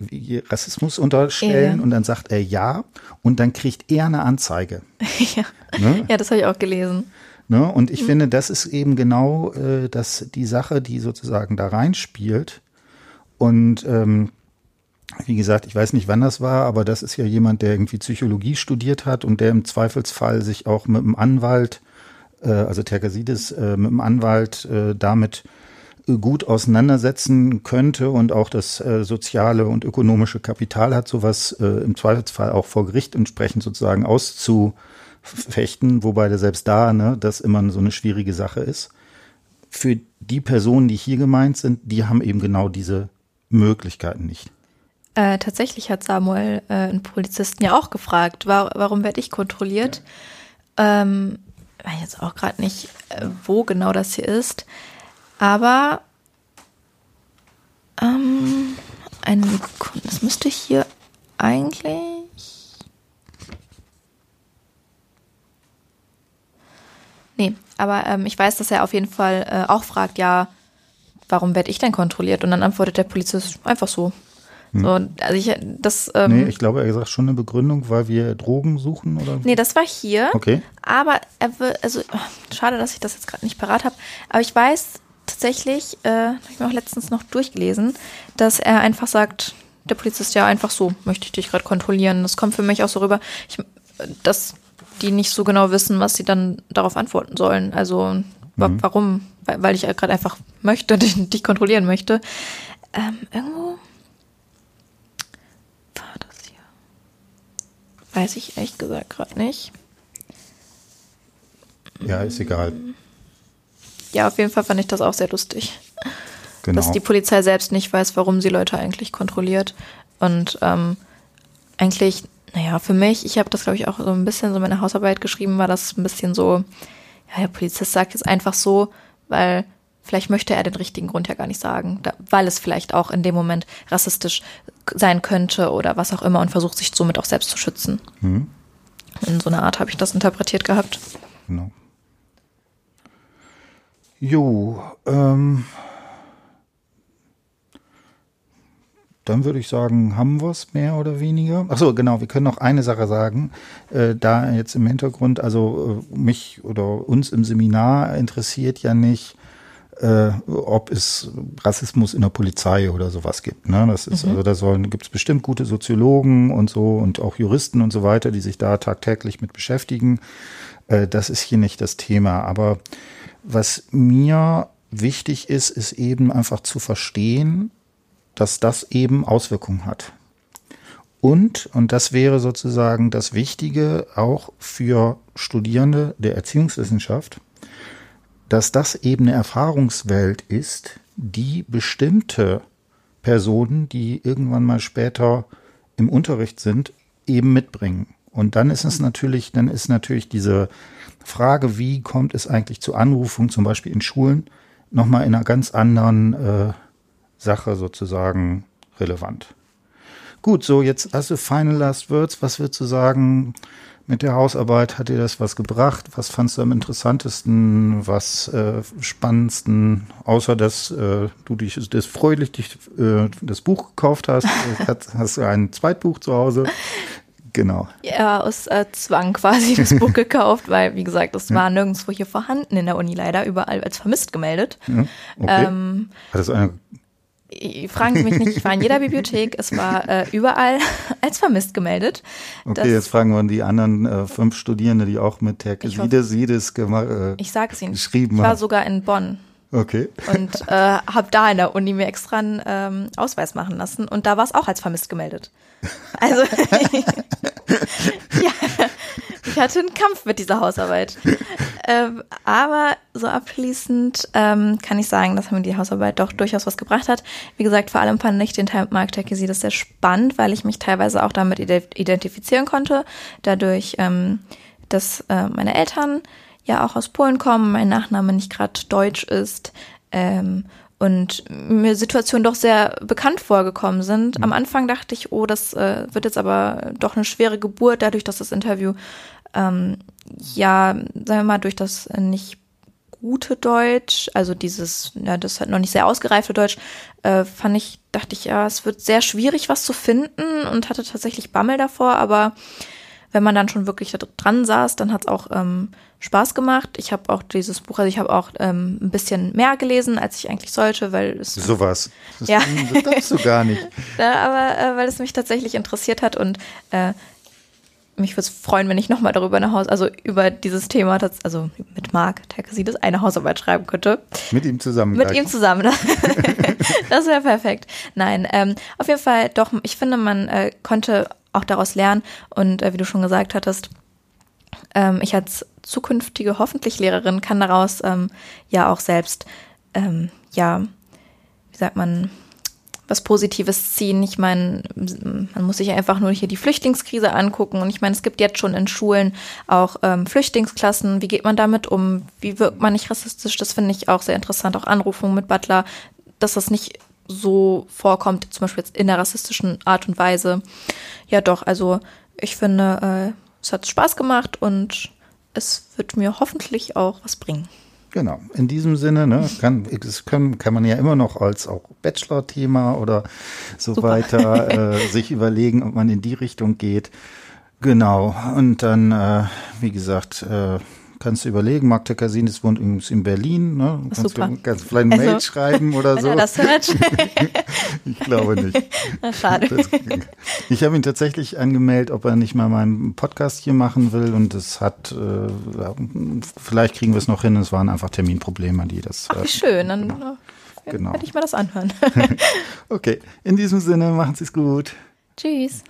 Rassismus unterstellen? Ja. Und dann sagt er ja. Und dann kriegt er eine Anzeige. ja. Ne? ja, das habe ich auch gelesen. Ne? Und ich mhm. finde, das ist eben genau äh, das, die Sache, die sozusagen da reinspielt. Und ähm, wie gesagt, ich weiß nicht, wann das war, aber das ist ja jemand, der irgendwie Psychologie studiert hat und der im Zweifelsfall sich auch mit dem Anwalt, äh, also Terkasides, äh, mit dem Anwalt äh, damit gut auseinandersetzen könnte und auch das äh, soziale und ökonomische Kapital hat, sowas äh, im Zweifelsfall auch vor Gericht entsprechend sozusagen auszufechten, wobei selbst da ne, das immer so eine schwierige Sache ist. Für die Personen, die hier gemeint sind, die haben eben genau diese Möglichkeiten nicht. Äh, tatsächlich hat Samuel äh, einen Polizisten ja auch gefragt, war, warum werde ich kontrolliert? Ja. Ähm, weiß jetzt auch gerade nicht, äh, wo genau das hier ist. Aber ähm, eine Sekunde, das müsste hier eigentlich. Nee, aber ähm, ich weiß, dass er auf jeden Fall äh, auch fragt, ja, warum werde ich denn kontrolliert? Und dann antwortet der Polizist einfach so. Hm. So, also ich, das, ähm, nee, ich glaube, er sagt schon eine Begründung, weil wir Drogen suchen oder? Nee, das war hier. Okay. Aber er will, also schade, dass ich das jetzt gerade nicht parat habe. Aber ich weiß, tatsächlich, äh, habe ich mir auch letztens noch durchgelesen, dass er einfach sagt, der Polizist ja einfach so, möchte ich dich gerade kontrollieren. Das kommt für mich auch so rüber, ich, dass die nicht so genau wissen, was sie dann darauf antworten sollen. Also mhm. warum? Weil, weil ich gerade einfach möchte, dich, dich kontrollieren möchte. Ähm, irgendwo war das hier. Weiß ich ehrlich gesagt gerade nicht. Ja, ist egal ja, auf jeden Fall fand ich das auch sehr lustig. Genau. Dass die Polizei selbst nicht weiß, warum sie Leute eigentlich kontrolliert. Und ähm, eigentlich, naja, für mich, ich habe das, glaube ich, auch so ein bisschen so meine Hausarbeit geschrieben, war das ein bisschen so, ja, der Polizist sagt jetzt einfach so, weil vielleicht möchte er den richtigen Grund ja gar nicht sagen, da, weil es vielleicht auch in dem Moment rassistisch sein könnte oder was auch immer und versucht sich somit auch selbst zu schützen. Mhm. In so einer Art habe ich das interpretiert gehabt. Genau. Jo, ähm, dann würde ich sagen, haben wir es mehr oder weniger. Achso, genau, wir können noch eine Sache sagen. Äh, da jetzt im Hintergrund, also äh, mich oder uns im Seminar interessiert ja nicht, äh, ob es Rassismus in der Polizei oder sowas gibt. Ne? Das ist, mhm. also da sollen, gibt es bestimmt gute Soziologen und so und auch Juristen und so weiter, die sich da tagtäglich mit beschäftigen. Äh, das ist hier nicht das Thema. Aber was mir wichtig ist, ist eben einfach zu verstehen, dass das eben Auswirkungen hat. Und, und das wäre sozusagen das Wichtige auch für Studierende der Erziehungswissenschaft, dass das eben eine Erfahrungswelt ist, die bestimmte Personen, die irgendwann mal später im Unterricht sind, eben mitbringen. Und dann ist es natürlich, dann ist natürlich diese Frage, wie kommt es eigentlich zu Anrufungen, zum Beispiel in Schulen, nochmal in einer ganz anderen äh, Sache sozusagen relevant. Gut, so jetzt hast du Final Last Words. Was würdest du sagen mit der Hausarbeit? Hat dir das was gebracht? Was fandst du am interessantesten, was äh, spannendsten, außer dass äh, du dich das freudig dich, äh, das Buch gekauft hast? hast, hast du ein Zweitbuch zu Hause? Genau. Ja, aus äh, Zwang quasi das Buch gekauft, weil, wie gesagt, es war nirgendwo hier vorhanden in der Uni leider, überall als vermisst gemeldet. Ja, okay. Ähm, Hat es eine Fragen Sie mich nicht, ich war in jeder Bibliothek, es war äh, überall als vermisst gemeldet. Okay, jetzt fragen wir die anderen äh, fünf Studierende, die auch mit Terkesides Sides äh, ich sag's Ihnen, geschrieben haben. Ich war sogar in Bonn. Okay. Und äh, habe da in der Uni mir extra einen ähm, Ausweis machen lassen und da war es auch als vermisst gemeldet. Also ja, ich hatte einen Kampf mit dieser Hausarbeit. ähm, aber so abschließend ähm, kann ich sagen, dass mir die Hausarbeit doch durchaus was gebracht hat. Wie gesagt, vor allem fand ich den Teil mit Mark das sehr spannend, weil ich mich teilweise auch damit identifizieren konnte. Dadurch, ähm, dass äh, meine Eltern ja auch aus Polen kommen, mein Nachname nicht gerade deutsch ist. Ähm, und mir Situationen doch sehr bekannt vorgekommen sind. Mhm. Am Anfang dachte ich, oh, das äh, wird jetzt aber doch eine schwere Geburt, dadurch, dass das Interview ähm, ja, sagen wir mal, durch das nicht gute Deutsch, also dieses, ja, das hat noch nicht sehr ausgereifte Deutsch, äh, fand ich, dachte ich, ja, es wird sehr schwierig, was zu finden und hatte tatsächlich Bammel davor, aber wenn man dann schon wirklich da dran saß, dann hat es auch ähm, Spaß gemacht. Ich habe auch dieses Buch, also ich habe auch ähm, ein bisschen mehr gelesen, als ich eigentlich sollte, weil es. Sowas. Das, ja. das darfst du gar nicht. ja, aber äh, weil es mich tatsächlich interessiert hat und äh, mich würde es freuen, wenn ich nochmal darüber eine Haus, also über dieses Thema, das, also mit Marc Terkesides eine Hausarbeit schreiben könnte. Mit ihm zusammen. Mit ihm zusammen. das wäre perfekt. Nein, ähm, auf jeden Fall doch, ich finde, man äh, konnte auch daraus lernen und äh, wie du schon gesagt hattest, ähm, ich als zukünftige hoffentlich Lehrerin kann daraus ähm, ja auch selbst, ähm, ja, wie sagt man, was Positives ziehen. Ich meine, man muss sich einfach nur hier die Flüchtlingskrise angucken. Und ich meine, es gibt jetzt schon in Schulen auch ähm, Flüchtlingsklassen. Wie geht man damit um? Wie wirkt man nicht rassistisch? Das finde ich auch sehr interessant. Auch Anrufungen mit Butler, dass das nicht so vorkommt, zum Beispiel jetzt in der rassistischen Art und Weise. Ja, doch, also ich finde, äh, es hat Spaß gemacht und es wird mir hoffentlich auch was bringen. Genau, in diesem Sinne, ne, kann, das kann, kann man ja immer noch als auch Bachelor-Thema oder so Super. weiter äh, sich überlegen, ob man in die Richtung geht. Genau, und dann, äh, wie gesagt, äh, kannst du überlegen. Magda Kasinis wohnt übrigens in Berlin. Ne? Kannst Super. du kannst vielleicht eine also, Mail schreiben oder so. Er das hört. ich glaube nicht. Na, schade. Das, ich habe ihn tatsächlich angemeldet, ob er nicht mal meinen Podcast hier machen will. Und es hat, äh, vielleicht kriegen wir es noch hin. Es waren einfach Terminprobleme, die das. Ach, wie schön. Dann genau. genau. werde ich mal das anhören. okay, in diesem Sinne, machen Sie es gut. Tschüss.